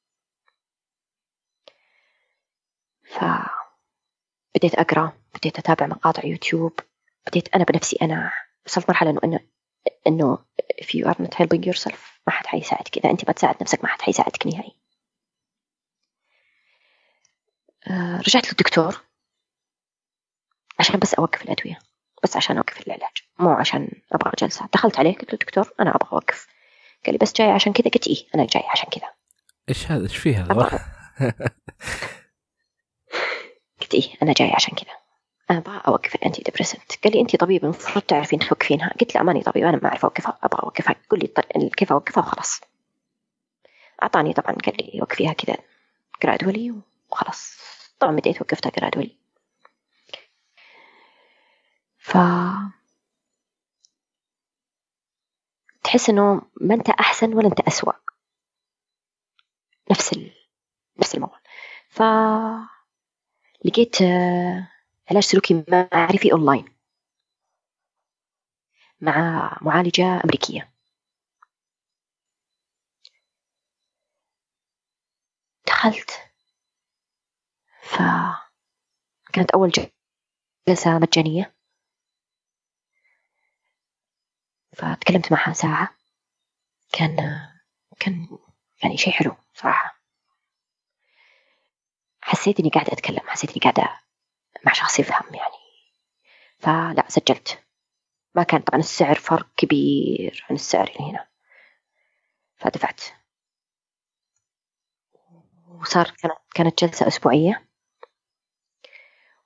فبديت أقرأ بديت أتابع مقاطع يوتيوب بديت أنا بنفسي أنا وصلت مرحلة إنه إنه إنه if you are not helping yourself ما حد حيساعدك إذا أنت ما تساعد نفسك ما حد حيساعدك نهائي. آه رجعت للدكتور عشان بس أوقف الأدوية بس عشان أوقف العلاج مو عشان أبغى جلسة. دخلت عليه قلت له دكتور أنا أبغى أوقف. قال لي بس جاي عشان كذا. قلت إيه أنا جاي عشان كذا. إيش هذا؟ إيش في هذا؟ قلت إيه أنا جاي عشان كذا. أنا أبغى أوقف ال antidepressant قال لي أنت طبيب المفروض تعرفين توقفينها. قلت له ماني طبيب أنا ما أعرف أوقفها أبغى أوقفها. قل لي كيف أوقفها؟ وخلاص. أعطاني طبعا قال لي وقفيها كذا جرادولي وخلاص. طبعا بديت وقفتها جرادولي ف تحس إنه ما أنت أحسن ولا أنت أسوأ. نفس ال... نفس الموضوع. ف لقيت علاج سلوكي معرفي أونلاين مع معالجة أمريكية. دخلت. فكانت أول جلسة مجانية. فتكلمت معها ساعة. كان كان يعني شيء حلو صراحة. حسيت إني قاعدة أتكلم حسيت إني قاعدة مع شخص يفهم يعني. فلا سجلت. ما كان طبعا السعر فرق كبير عن السعر اللي هنا. فدفعت. وصار كانت كانت جلسة أسبوعية.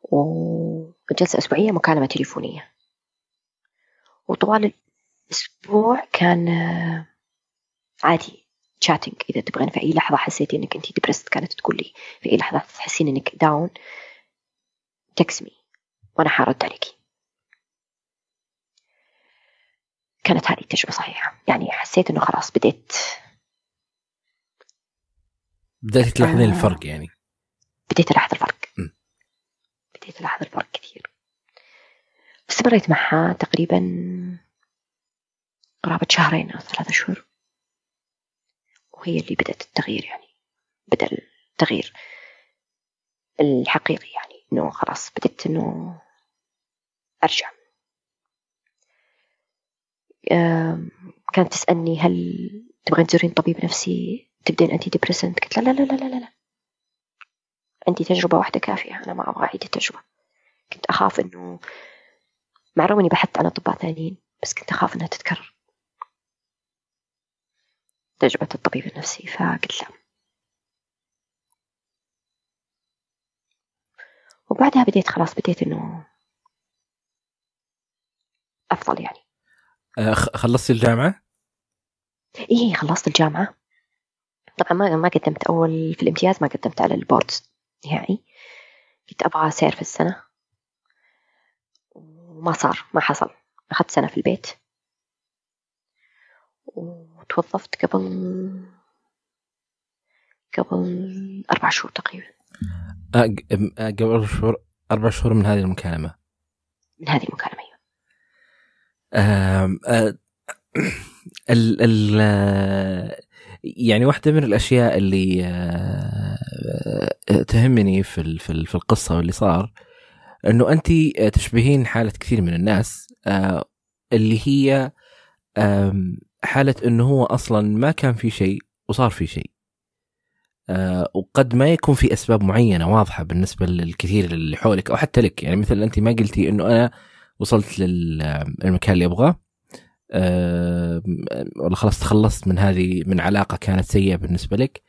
وجلسة أسبوعية مكالمة تليفونية. وطوال الأسبوع كان عادي chatting إذا تبغين في أي لحظة حسيتي إنك أنت depressed كانت تقول لي في أي لحظة تحسين إنك down text me وأنا حأرد عليكي. كانت هذه التجربة صحيحة. يعني حسيت إنه خلاص بديت. بدأت تلاحظين آه. الفرق يعني. بديت ألاحظ الفرق. م. بديت ألاحظ الفرق كثير. استمريت معها تقريبا قرابة شهرين أو ثلاثة شهور. وهي اللي بدأت التغيير يعني. بدأ التغيير الحقيقي يعني. إنه خلاص بدأت إنه أرجع. كانت تسألني هل تبغين تزورين طبيب نفسي؟ تبدين أنتي ديبريسنت قلت لا لا لا لا لا لا. عندي تجربة واحدة كافية. أنا ما أبغى أعيد التجربة. كنت أخاف إنه مع الرغم إني بحثت عن أطباء ثانيين بس كنت أخاف إنها تتكرر. تجربة الطبيب النفسي. فقلت لا. وبعدها بديت خلاص بديت إنه أفضل يعني. آه، خلصتي الجامعة؟ إيه خلصت الجامعة. طبعا ما ما قدمت أول في الامتياز ما قدمت على البورد نهائي. كنت أبغى سير في السنة. وما صار ما حصل. أخذت سنة في البيت. وتوظفت قبل قبل أربع شهور تقريبا. قبل شهور أربع شهور من هذه المكالمة. من هذه المكالمة أيوة. ال ال يعني واحدة من الأشياء اللي تهمني في في القصة واللي صار إنه انت تشبهين حالة كثير من الناس اللي هي حالة إنه هو أصلا ما كان في شيء وصار في شيء. آه وقد ما يكون في أسباب معينة واضحة بالنسبة للكثير اللي حولك أو حتى لك. يعني مثل أنت ما قلتي إنه أنا وصلت للمكان اللي أبغاه. والله خلاص تخلصت من هذه من علاقة كانت سيئة بالنسبة لك.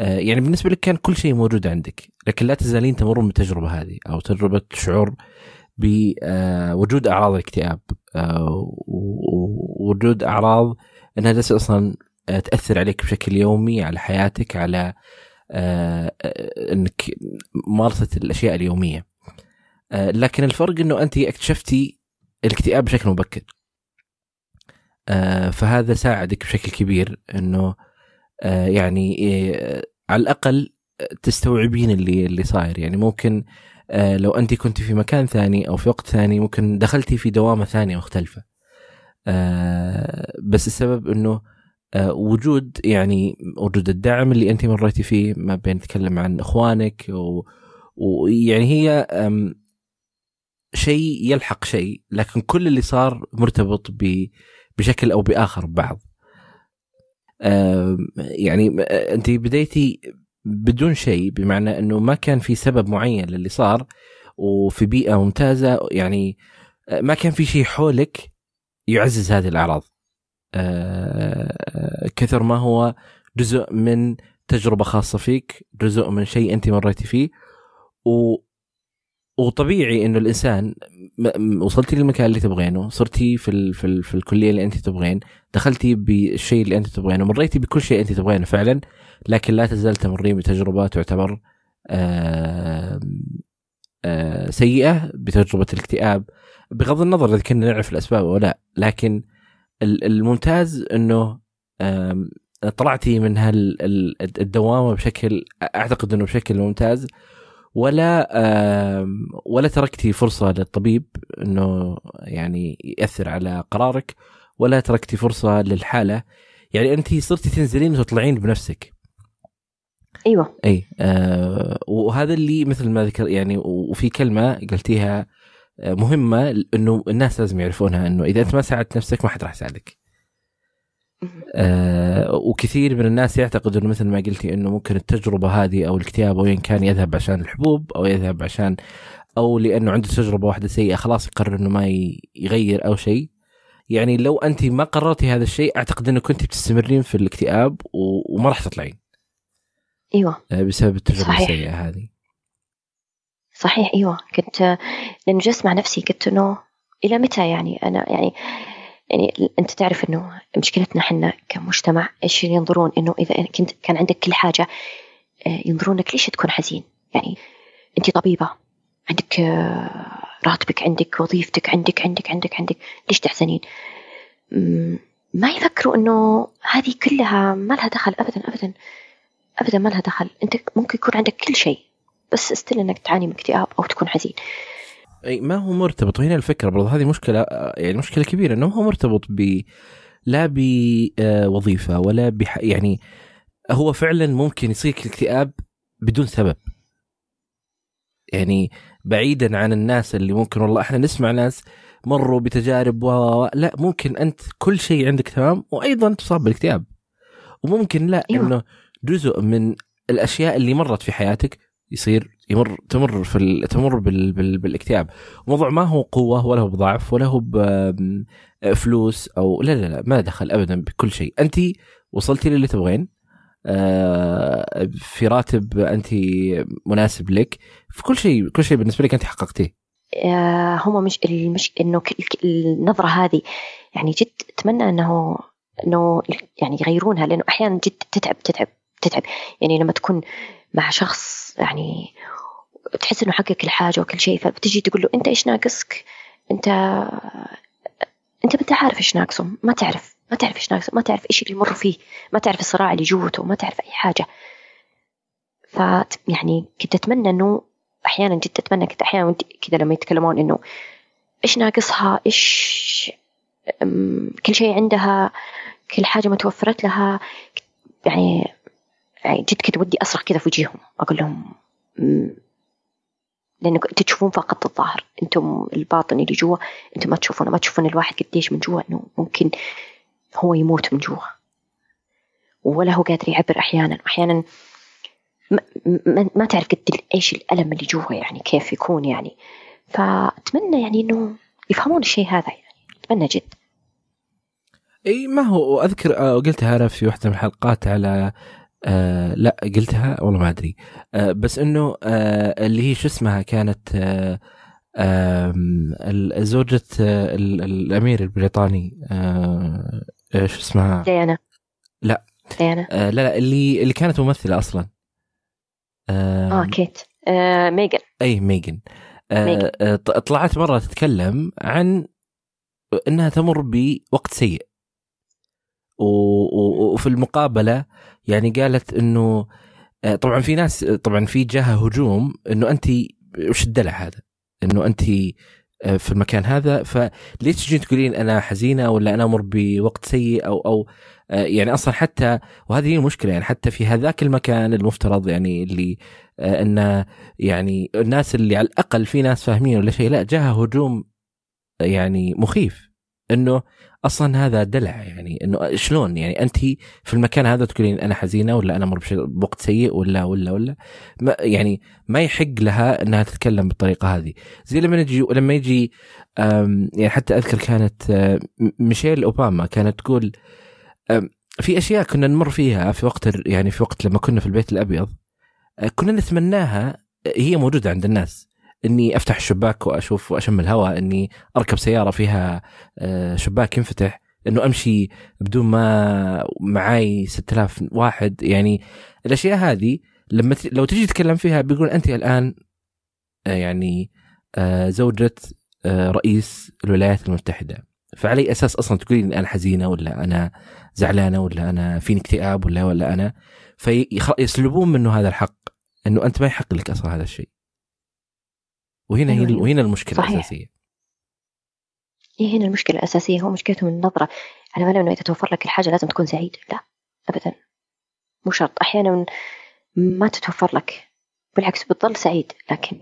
آه يعني بالنسبة لك كان كل شيء موجود عندك لكن لا تزالين تمرون بالتجربة هذه أو تجربة شعور. بوجود أعراض الاكتئاب آه، ووجود أعراض إنها جالسه أصلا آه، تأثر عليك بشكل يومي على حياتك على آه، إنك ممارسه الأشياء اليومية. لكن الفرق إنه أنت اكتشفتي الاكتئاب بشكل مبكر. فهذا ساعدك بشكل كبير إنه يعني على الأقل تستوعبين اللي اللي صاير. يعني ممكن لو انت كنت في مكان ثاني أو في وقت ثاني ممكن دخلتي في دوامة ثانية مختلفة. آه، بس السبب إنه آه، وجود يعني وجود الدعم اللي انت مريتي فيه ما بين نتكلم عن إخوانك ويعني هي شيء يلحق شيء لكن كل اللي صار مرتبط بشكل أو بآخر ببعض يعني انت بديتي بدون شيء بمعنى إنه ما كان في سبب معين للي صار وفي بيئة ممتازة يعني آه، ما كان في شيء حولك يعزز هذه الأعراض. آه، كثر ما هو جزء من تجربة خاصة فيك جزء من شيء أنت مريتي فيه و وطبيعي إنه الإنسان وصلتي للمكان اللي تبغينه صرتي في ال في, ال في الكلية اللي أنت تبغين دخلتي بالشيء اللي أنت تبغينه مريتي بكل شيء أنت تبغينه فعلا لكن لا تزال تمرين بتجربه تعتبر آه آه سيئة بتجربة الاكتئاب بغض النظر إذا كنا نعرف الأسباب أو لا لكن الممتاز إنه طلعتي من هالدوامه بشكل أعتقد إنه بشكل ممتاز ولا ولا تركتي فرصة للطبيب إنه يعني يأثر على قرارك ولا تركتي فرصة للحالة. يعني أنت صرتي تنزلين وتطلعين بنفسك. أيوه. أي آه وهذا اللي مثل ما ذكر يعني وفي كلمة قلتيها آه، مهمة إنه الناس لازم يعرفونها إنه إذا أنت ما ساعدت نفسك ما حد راح يساعدك. آه وكثير من الناس يعتقد إنه مثل ما قلتي إنه ممكن التجربة هذه أو الاكتئاب أو ان كان يذهب عشان الحبوب أو يذهب عشان أو لأنه عنده تجربة واحدة سيئة خلاص يقرر إنه ما يغير أو شيء. يعني لو أنت ما قررتي هذا الشيء أعتقد إنه كنت بتستمرين في الاكتئاب وما راح تطلعين. أيوه. آه، بسبب التجربة السيئة هذه. صحيح أيوه. كنت لأنه جلست مع نفسي قلت إنه إلى متى يعني؟ أنا يعني يعني أنت تعرف إنه مشكلتنا إحنا كمجتمع إيش ينظرون؟ إنه إذا كنت كان عندك كل حاجة آه، ينظرونك ليش تكون حزين؟ يعني أنت طبيبة عندك آه، راتبك عندك وظيفتك عندك عندك عندك عندك ليش تحزنين؟ ما يفكروا إنه هذه كلها ما لها دخل ابدا ابدا ابدا ما لها دخل. أنت ممكن يكون عندك كل شيء بس استل إنك تعاني من اكتئاب أو تكون حزين. أي ما هو مرتبط وهنا الفكرة برضه هذه مشكلة يعني مشكلة كبيرة إنه هو مرتبط ب لا بوظيفه ولا بح يعني هو فعلا ممكن يصير الاكتئاب بدون سبب يعني بعيدا عن الناس اللي ممكن والله إحنا نسمع ناس مروا بتجارب و لا ممكن أنت كل شيء عندك تمام وأيضا تصاب بالاكتئاب وممكن لا أيوة. إنه جزء من الأشياء اللي مرت في حياتك يصير يمر تمر في ال... تمر بال... بال... بالاكتئاب. موضوع ما هو قوة ولا هو بضعف ولا هو بفلوس أو لا لا لا ما دخل ابدا بكل شيء. أنت وصلتي للي تبغين آه، في راتب أنت مناسب لك في كل شيء كل شيء بالنسبة لك أنت حققتيه. آه، هم مش المش إنه النظرة هذه. يعني جد أتمنى أنه أنه يعني يغيرونها لأنه أحيانا جد تتعب تتعب تتعب. يعني لما تكون مع شخص يعني تحس إنه حقق كل حاجة وكل شيء فبتجي تقول له أنت إيش ناقصك؟ أنت أنت أنت عارف إيش ناقصه ما تعرف ما تعرف إيش ناقصه ما تعرف إيش اللي يمر فيه ما تعرف الصراع اللي جوته ما تعرف أي حاجة. ف يعني كنت أتمنى إنه أحيانا جد أتمنى كنت أحيانا كذا لما يتكلمون إنه إيش ناقصها؟ إيش كل شيء عندها كل حاجة ما توفرت لها. يعني يعني جد كنت ودي أصرخ كذا في وجيههم أقول لهم لأنه أنتم تشوفون فقط الظاهر. أنتم الباطن اللي جوا أنتم ما تشوفونه ما تشوفون الواحد قديش من جوا إنه ممكن هو يموت من جوا. ولا هو قادر يعبر أحيانا. واحيانا ما, ما, ما تعرف قد إيش الألم اللي جوا يعني كيف يكون يعني. فأتمنى يعني إنه يفهمون الشيء هذا يعني. أتمنى جد. إي ما هو أذكر آه، قلتها أنا في واحدة من الحلقات على آه لا قلتها؟ والله ما أدري. آه بس إنه آه اللي هي شو اسمها؟ كانت آه آه زوجة آه الأمير البريطاني آه شو اسمها؟ ديانا. لا. ديانا. آه لا لا اللي اللي كانت ممثلة أصلا. آه, آه كيت. آه ميجن أي ميجن آه آه طلعت مرة تتكلم عن إنها تمر بوقت سيء. وفي المقابلة يعني قالت إنه آه، طبعا في ناس طبعا في جاها هجوم إنه أنت وش الدلع هذا؟ إنه أنت آه، في المكان هذا فليش تجين تقولين أنا حزينة ولا أنا أمر بوقت سيء أو أو آه، يعني أصلا حتى وهذه هي المشكلة يعني حتى في هذاك المكان المفترض يعني اللي إن يعني الناس اللي على الأقل في ناس فاهمين ولا شيء لا جاها هجوم يعني مخيف إنه أصلا هذا دلع يعني إنه شلون يعني أنت في المكان هذا تقولين أنا حزينة ولا أنا مر بوقت سيء ولا ولا ولا. ما يعني ما يحق لها إنها تتكلم بالطريقة هذه. زي لما نجي لما يجي يعني حتى أذكر كانت آه، ميشيل أوباما كانت تقول في أشياء كنا نمر فيها في وقت يعني في وقت لما كنا في البيت الأبيض آه، كنا نتمناها هي موجودة عند الناس. إني أفتح الشباك وأشوف وأشم الهواء إني أركب سيارة فيها آه، شباك ينفتح إنه أمشي بدون ما معاي 6000 واحد. يعني الأشياء هذه لما لو تجي تتكلم فيها بيقول أنت الآن آه، يعني آه، زوجة رئيس الولايات المتحدة. فعلى أساس أصلا تقولين أنا حزينة ولا أنا زعلانة ولا أنا فيني اكتئاب ولا ولا أنا. فيسلبون منه هذا الحق إنه أنت ما يحق لك أصلا هذا الشيء. وهنا هي. وهنا المشكلة صحيح. الأساسية. هي هنا المشكلة الأساسية هو مشكلتهم النظرة. على بالهم انه اذا توفر لك الحاجة لازم تكون سعيد. لا ابدا. مو شرط. أحيانا ما تتوفر لك. بالعكس بتضل سعيد لكن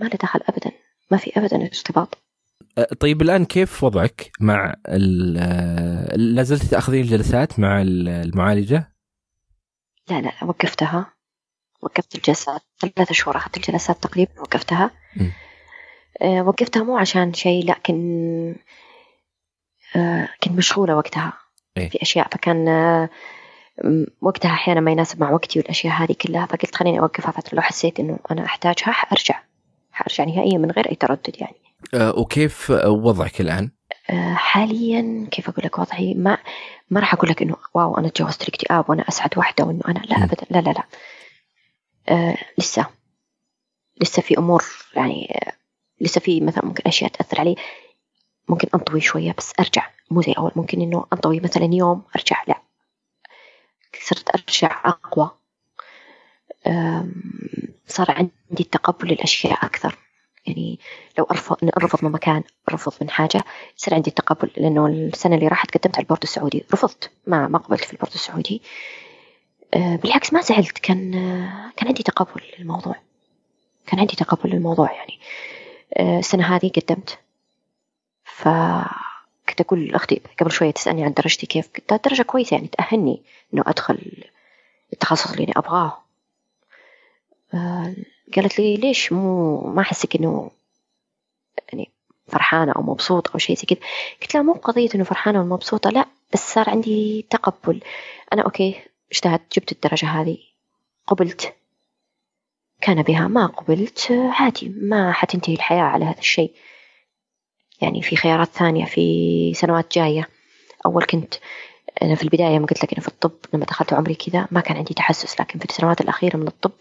ما له دخل ابدا. ما في ابدا ارتباط. طيب الآن كيف وضعك مع لا زلت تأخذين الجلسات مع المعالجة؟ لا لا وقفتها. وقفت الجلسات. ثلاثة شهور أخذت الجلسات تقريبا وقفتها. م. آه، وقفتها مو عشان شيء لكن آه، كنت مشغولة وقتها إيه؟ في أشياء. فكان آه، وقتها أحيانا ما يناسب مع وقتي والأشياء هذه كلها. فقلت خليني أوقفها فترة لو حسيت إنه أنا أحتاجها حأرجع. حأرجع نهائيا من غير أي تردد يعني. وكيف وضعك الآن؟ حاليا كيف أقول لك؟ وضعي ما ما راح أقول لك إنه واو أنا تجاوزت الاكتئاب وأنا أسعد واحدة وإنه أنا لا ابدا لا لا لا. آه لسه. لسه في أمور يعني لسه في مثلا ممكن أشياء تأثر علي ممكن أنطوي شوية بس أرجع مو زي أول ممكن إنه أنطوي مثلا يوم أرجع لا. صرت أرجع أقوى. صار عندي تقبل للأشياء أكثر. يعني لو أرفض أرفض من مكان أرفض من حاجة يصير عندي تقبل لأنه السنة اللي راحت قدمت على البورد السعودي. رفضت ما ما قبلت في البورد السعودي. أه، بالعكس ما زعلت كان كان عندي تقبل للموضوع. كان عندي تقبل للموضوع يعني. السنة هذه قدمت. فكنت أقول لأختي قبل شوية تسألني عن درجتي كيف قلت درجة كويسة يعني تأهلني إنه أدخل التخصص اللي أنا أبغاه. آه، قالت لي ليش مو ما أحسك إنه يعني فرحانة أو مبسوطة أو شيء زي كذا قلت لها مو قضية إنه فرحانة ومبسوطة لا بس صار عندي تقبل. أنا أوكي اجتهدت جبت الدرجة هذه قبلت. كان بها ما قبلت عادي ما حتنتهي الحياة على هذا الشيء. يعني في خيارات ثانية في سنوات جاية. أول كنت أنا في البداية ما قلت لك أنا في الطب لما دخلت عمري كذا ما كان عندي تحسس. لكن في السنوات الأخيرة من الطب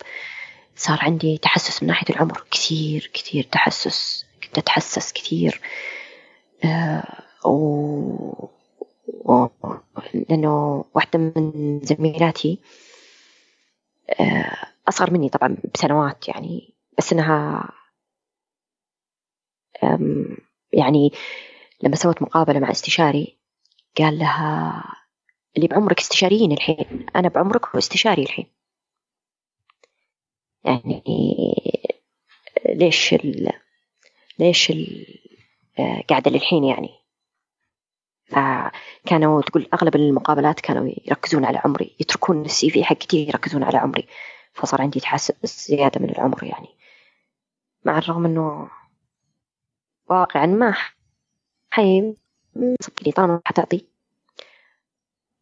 صار عندي تحسس من ناحية العمر. كثير كثير تحسس. كنت أتحسس كثير. آه و... و... لأنه واحدة من زميلاتي آه أصغر مني طبعا بسنوات يعني بس إنها يعني لما سوت مقابلة مع استشاري قال لها اللي بعمرك استشاريين الحين أنا بعمرك واستشاري الحين. يعني ليش ال ليش ال قاعدة للحين يعني؟ فكانوا تقول أغلب المقابلات كانوا يركزون على عمري يتركون السي في حقتي يركزون على عمري. فصار عندي تحسس زيادة من العمر يعني. مع الرغم أنه واقعا ما حي صدقني طالما حتعطي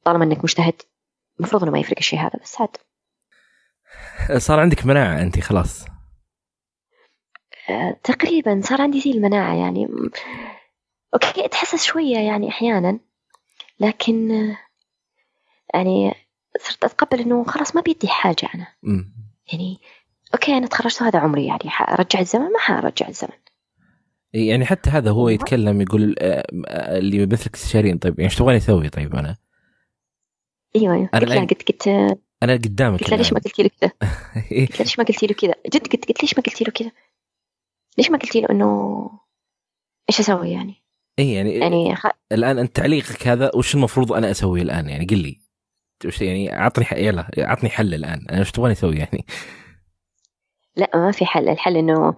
طالما إنك مجتهد المفروض إنه ما يفرق الشيء هذا بس عاد. صار عندك مناعة أنت خلاص؟ أه تقريبا صار عندي زي المناعة يعني. أوكي أتحسس شوية يعني أحيانا لكن يعني صرت أتقبل إنه خلاص ما بيدي حاجة أنا م. يعني أوكي أنا تخرجت هذا عمري يعني حرجع الزمن ما حرجع الزمن يعني حتى هذا هو يتكلم يقول آه، آه، اللي مثلك استشاريين طيب يعني إيش تبغاني أسوي طيب أنا؟ أيوه أيوه قلت له قلت قلت أنا قدامك قلت ليش ما قلتي له كذا؟ قلت ليش ما قلتي له كذا؟ جد قلت قلت ليش ما قلتي له كذا؟ ليش ما قلتي له إنه إيش أسوي يعني؟ إي يعني يعني خ... الآن أنت تعليقك هذا وش المفروض أنا أسوي الآن يعني قل لي وش يعني أعطني يلا أعطني حل الآن. أنا إيش تبغاني أسوي يعني؟ لا ما في حل. الحل إنه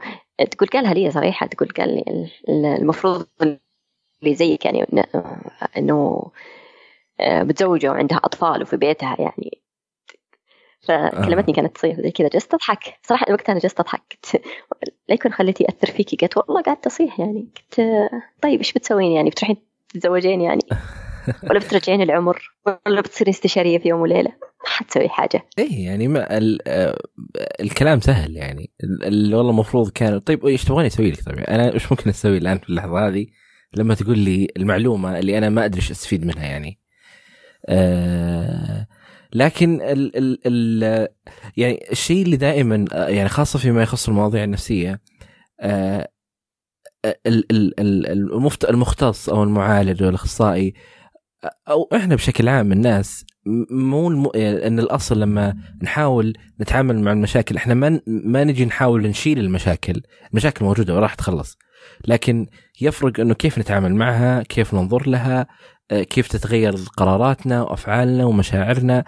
تقول قالها لي صريحة تقول قال لي المفروض اللي زيك يعني إنه آه، متزوجة وعندها أطفال وفي بيتها يعني. فكلمتني كانت تصيح زي كذا جلست أضحك. صراحة الوقت أنا جلست أضحك. لا يكون خليتي يأثر فيكي. قلت والله قاعدة تصيح يعني. قلت طيب إيش بتسوين يعني؟ بتروحين تتزوجين يعني؟ ولا بترجعين العمر ولا بتصيرين استشارية في يوم وليلة ما حتسوي حاجة. إيه يعني ما ال آه، الكلام سهل يعني. والله المفروض كان طيب إيش تبغاني أسوي لك طيب؟ أنا إيش ممكن أسوي الآن في اللحظة هذه؟ لما تقول لي المعلومة اللي أنا ما أدري إيش أستفيد منها يعني. آه لكن ال ال ال يعني الشيء اللي دائما آه، يعني خاصة فيما يخص المواضيع النفسية المختص أو المعالج أو الأخصائي أو إحنا بشكل عام الناس مو الم... إن الأصل لما نحاول نتعامل مع المشاكل إحنا ما ما نجي نحاول نشيل المشاكل، المشاكل موجودة وراح تخلص. لكن يفرق إنه كيف نتعامل معها، كيف ننظر لها، آه، كيف تتغير قراراتنا وأفعالنا ومشاعرنا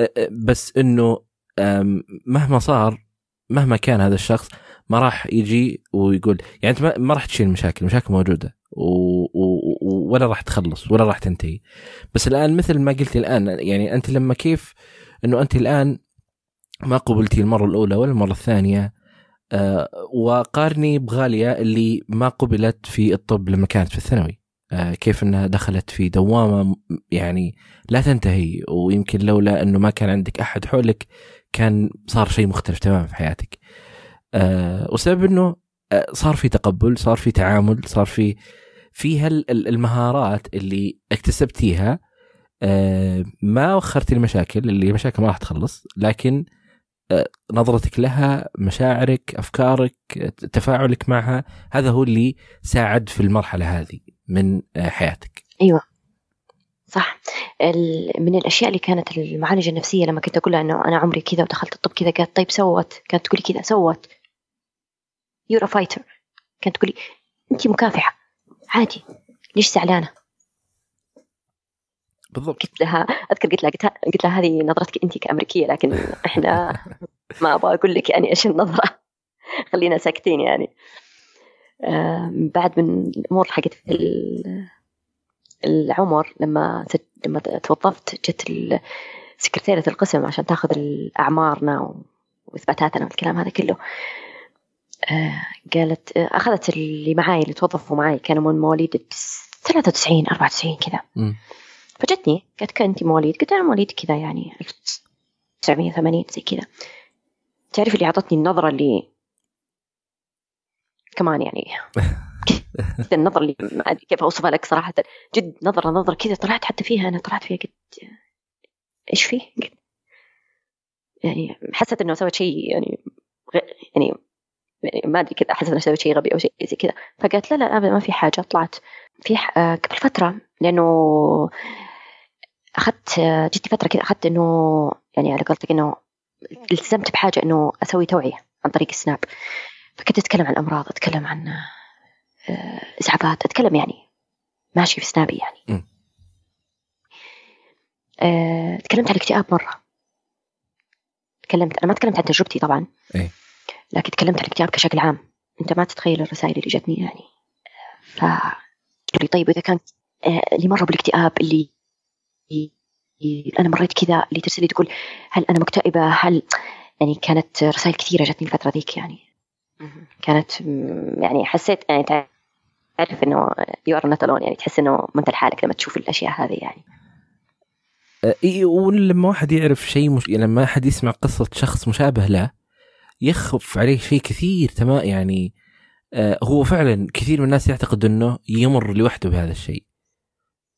آه، آه، بس إنه مهما صار مهما كان هذا الشخص ما راح يجي ويقول يعني أنت ما راح تشيل المشاكل، المشاكل موجودة و... و... ولا راح تخلص ولا راح تنتهي. بس الآن مثل ما قلتي الآن يعني أنت لما كيف إنه أنت الآن ما قبلتي المرة الأولى ولا المرة الثانية آه وقارني بغالية اللي ما قبلت في الطب لما كانت في الثانوي. آه كيف إنها دخلت في دوامة يعني لا تنتهي. ويمكن لولا إنه ما كان عندك أحد حولك كان صار شيء مختلف تماما في حياتك. آه وسبب إنه آه، صار في تقبل صار في تعامل صار في فيها المهارات اللي اكتسبتيها آه، ما وخرتي المشاكل اللي المشاكل ما راح تخلص لكن آه، نظرتك لها مشاعرك أفكارك تفاعلك معها هذا هو اللي ساعد في المرحلة هذه من آه، حياتك. أيوه. صح. من الأشياء اللي كانت المعالجة النفسية لما كنت أقول لها إنه أنا عمري كذا ودخلت الطب كذا قالت طيب سوت؟ كانت تقولي كذا سوت. يورا فايتر كانت تقولي انت مكافحة. عادي. ليش زعلانة؟ بالضبط. قلت لها أذكر قلت لها قلت لها هذه نظرتك انت كأمريكية لكن إحنا ما أبغى أقول لك يعني إيش النظرة. خلينا ساكتين يعني. بعد من الأمور حقت العمر لما لما توظفت جت سكرتيرة القسم عشان تاخذ اعمارنا وإثباتاتنا والكلام هذا كله. قالت آه، أخذت اللي معاي اللي توظفوا معاي كانوا من مواليد 93 94 كذا. فجتني قالت كان انت مواليد؟ قلت أنا مواليد كذا يعني 1980 زي كذا. تعرف اللي أعطتني النظرة اللي كمان يعني. كذا النظرة اللي ما أدري كيف أوصفها لك صراحة. جد نظرة نظرة كذا طلعت حتى فيها أنا طلعت فيها قلت إيش فيه؟ يعني حسيت إنه سويت شيء يعني يعني ما أدري كذا حسيت اني سويت شيء غبي أو شيء زي كذا. فقالت لا لا ابدا ما في حاجة. طلعت في آه، قبل فترة لأنه أخذت جتني فترة كذا أخذت إنه يعني على قولتك إنه التزمت بحاجة إنه أسوي توعية عن طريق السناب. فكنت أتكلم عن الأمراض أتكلم عن آه، اسعافات أتكلم يعني ماشي في سنابي يعني. تكلمت عن الاكتئاب مرة. تكلمت أنا ما تكلمت عن تجربتي طبعا. إيه؟ لكن تكلمت عن الاكتئاب بشكل عام. أنت ما تتخيل الرسائل اللي جتني يعني. ف لي طيب إذا كان آه، اللي مروا بالاكتئاب اللي أنا مريت كذا اللي ترسل لي تقول هل أنا مكتئبة؟ هل يعني كانت رسائل كثيرة جتني الفترة ذيك يعني. كانت يعني حسيت يعني تعرف إنه you are not يعني تحس إنه ما أنت لحالك لما تشوف الأشياء هذه يعني. آه، إي ولما واحد يعرف شيء مش... يعني لما احد يسمع قصة شخص مشابه له يخف عليه شيء كثير تمام يعني آه هو فعلا كثير من الناس يعتقد إنه يمر لوحده بهذا الشيء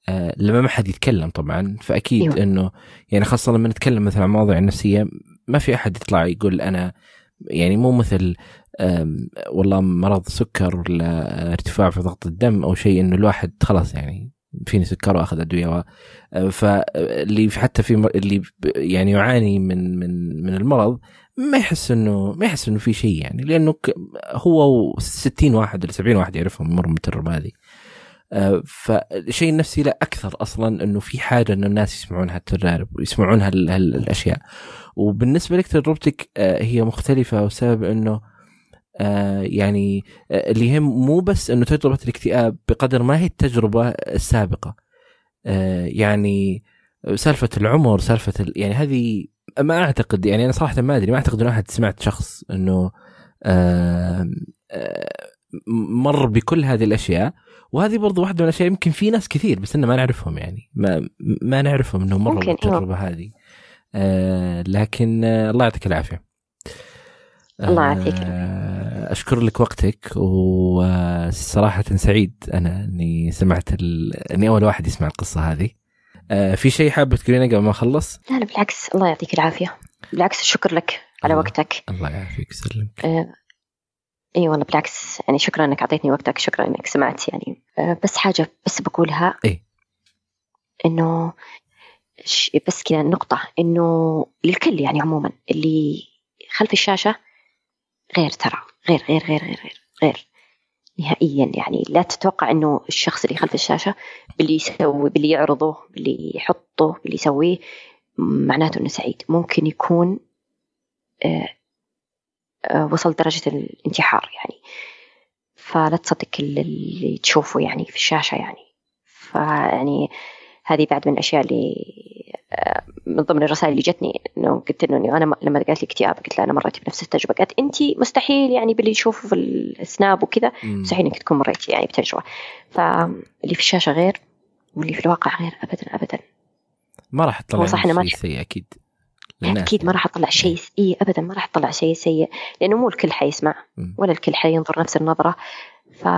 آه لما ما حد يتكلم طبعا فأكيد أيوة. إنه يعني خاصة لما نتكلم مثلا عن مواضيع النفسية ما في أحد يطلع يقول أنا يعني مو مثل والله مرض سكر ولا ارتفاع في ضغط الدم أو شيء إنه الواحد خلاص يعني فيني سكر واخذ أدوية فاللي حتى في اللي يعني يعاني من من من المرض ما يحس انه ما يحس إنه في شيء يعني لأنه هو 60 واحد ولا 70 واحد يعرفهم يمروا بالتجربه هذه. آه، فالشيء النفسي لا أكثر أصلا إنه في حاجة إنه الناس يسمعون هالتجارب ويسمعون هالاشياء وبالنسبة لك تجربتك آه، هي مختلفة وسبب إنه آه، يعني اللي يهم مو بس إنه تجربة الاكتئاب بقدر ما هي التجربة السابقة. يعني سالفة العمر سالفة يعني هذه ما أعتقد يعني أنا صراحة ما أدري ما أعتقد انه أحد سمعت شخص إنه مر بكل هذه الأشياء. وهذه برضو واحدة من الأشياء يمكن في ناس كثير بس إنه ما نعرفهم يعني. ما ما نعرفهم إنهم مروا بالتجربة. هذه. آه لكن آه الله يعطيك العافية. الله يعافيك آه أشكر لك وقتك وصراحة سعيد أنا أني سمعت أني أول واحد يسمع القصة هذه. آه في شيء حابه تقولينه قبل ما أخلص؟ لا لا بالعكس الله يعطيك العافية. بالعكس الشكر لك على الله. وقتك. الله يعافيك سلمك آه إي والله بالعكس يعني شكرا إنك أعطيتني وقتك شكرا إنك سمعت يعني. آه، بس حاجة بس بقولها. إي. إنه بس كذا نقطة إنه للكل يعني عموما اللي خلف الشاشة غير ترى غير غير غير غير غير غير. نهائيا يعني لا تتوقع إنه الشخص اللي خلف الشاشة باللي يسوي باللي يعرضه باللي يحطه باللي يسويه معناته إنه سعيد. ممكن يكون آه، آه، وصل درجة الانتحار يعني. فلا تصدق اللي تشوفه يعني في الشاشة يعني. فيعني هذه بعد من الأشياء اللي آه، من ضمن الرسائل اللي جتني إنه قلت له إنه أنا لما قالت لي اكتئاب قلت لها أنا مريت بنفس التجربة. قالت انت مستحيل يعني باللي يشوفه في السناب وكذا مستحيل إنك تكون مريتي يعني بتجربة. فاللي في الشاشة غير واللي في الواقع غير ابدا ابدا. ما راح تطلع صح شيء سيء أكيد. للناس أكيد ما راح اطلع شيء اي ابدا ما راح اطلع شيء سيء لأنه مو الكل حيسمع ولا الكل حينظر نفس النظرة. ف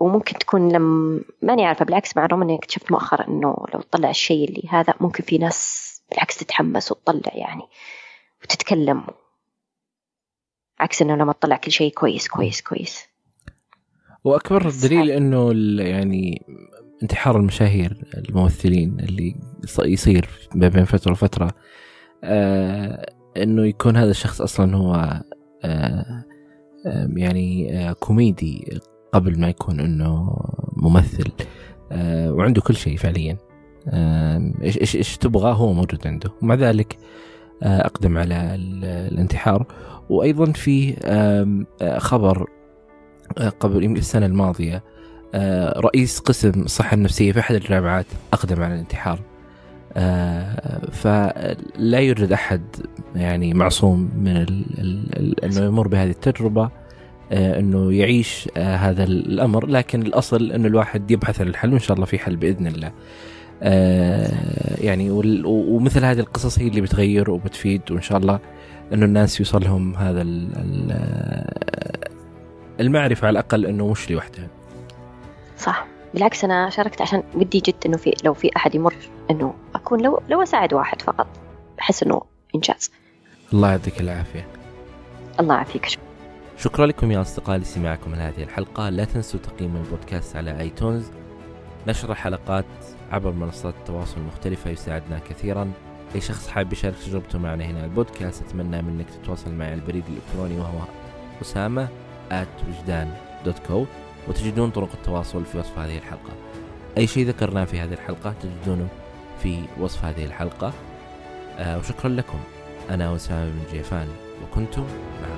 وممكن تكون لم ماني عارفة بالعكس مع الرغم إني اكتشفت مؤخرا إنه لو طلع الشيء اللي هذا ممكن في ناس بالعكس تتحمس وتطلع يعني وتتكلم. عكس إنه لما تطلع كل شيء كويس كويس كويس. وأكبر دليل إنه يعني انتحار المشاهير الممثلين اللي يصير بين فترة وفترة آه إنه يكون هذا الشخص أصلا هو آه يعني آه كوميدي قبل ما يكون إنه ممثل. آه وعنده كل شيء فعليا. آه إيش إيش إيش تبغاه هو موجود عنده. ومع ذلك آه أقدم على الانتحار. وأيضا في خبر قبل يمكن السنة الماضية رئيس قسم الصحه النفسيه في أحد الجامعات أقدم على الانتحار. فلا يوجد أحد يعني معصوم من إنه يمر بهذه التجربة. إنه يعيش آه، هذا الأمر. لكن الأصل إنه الواحد يبحث عن الحل وإن شاء الله في حل بإذن الله. آه يعني ومثل هذه القصص هي اللي بتغير وبتفيد وإن شاء الله إنه الناس يوصل لهم هذا ال- ال- المعرفة على الأقل إنه مش لوحدها. صح. بالعكس أنا شاركت عشان ودي جد إنه في لو في أحد يمر إنه أكون لو لو أساعد واحد فقط بحس إنه إنجاز. الله يعطيك العافية. الله يعافيك. شكرا. لكم يا أصدقاء لسماعكم لهذه الحلقة. لا تنسوا تقييم البودكاست على آيتونز. نشر الحلقات عبر منصات التواصل المختلفة يساعدنا كثيرا. أي شخص حاب يشارك تجربته معنا هنا البودكاست أتمنى منك تتواصل معي على البريد الإلكتروني وهو أسامة at وجدان دوت كو وتجدون طرق التواصل في وصف هذه الحلقة. أي شيء ذكرناه في هذه الحلقة تجدونه في وصف هذه الحلقة. آه وشكرا لكم. أنا أسامة بن جيفان وكنتم مع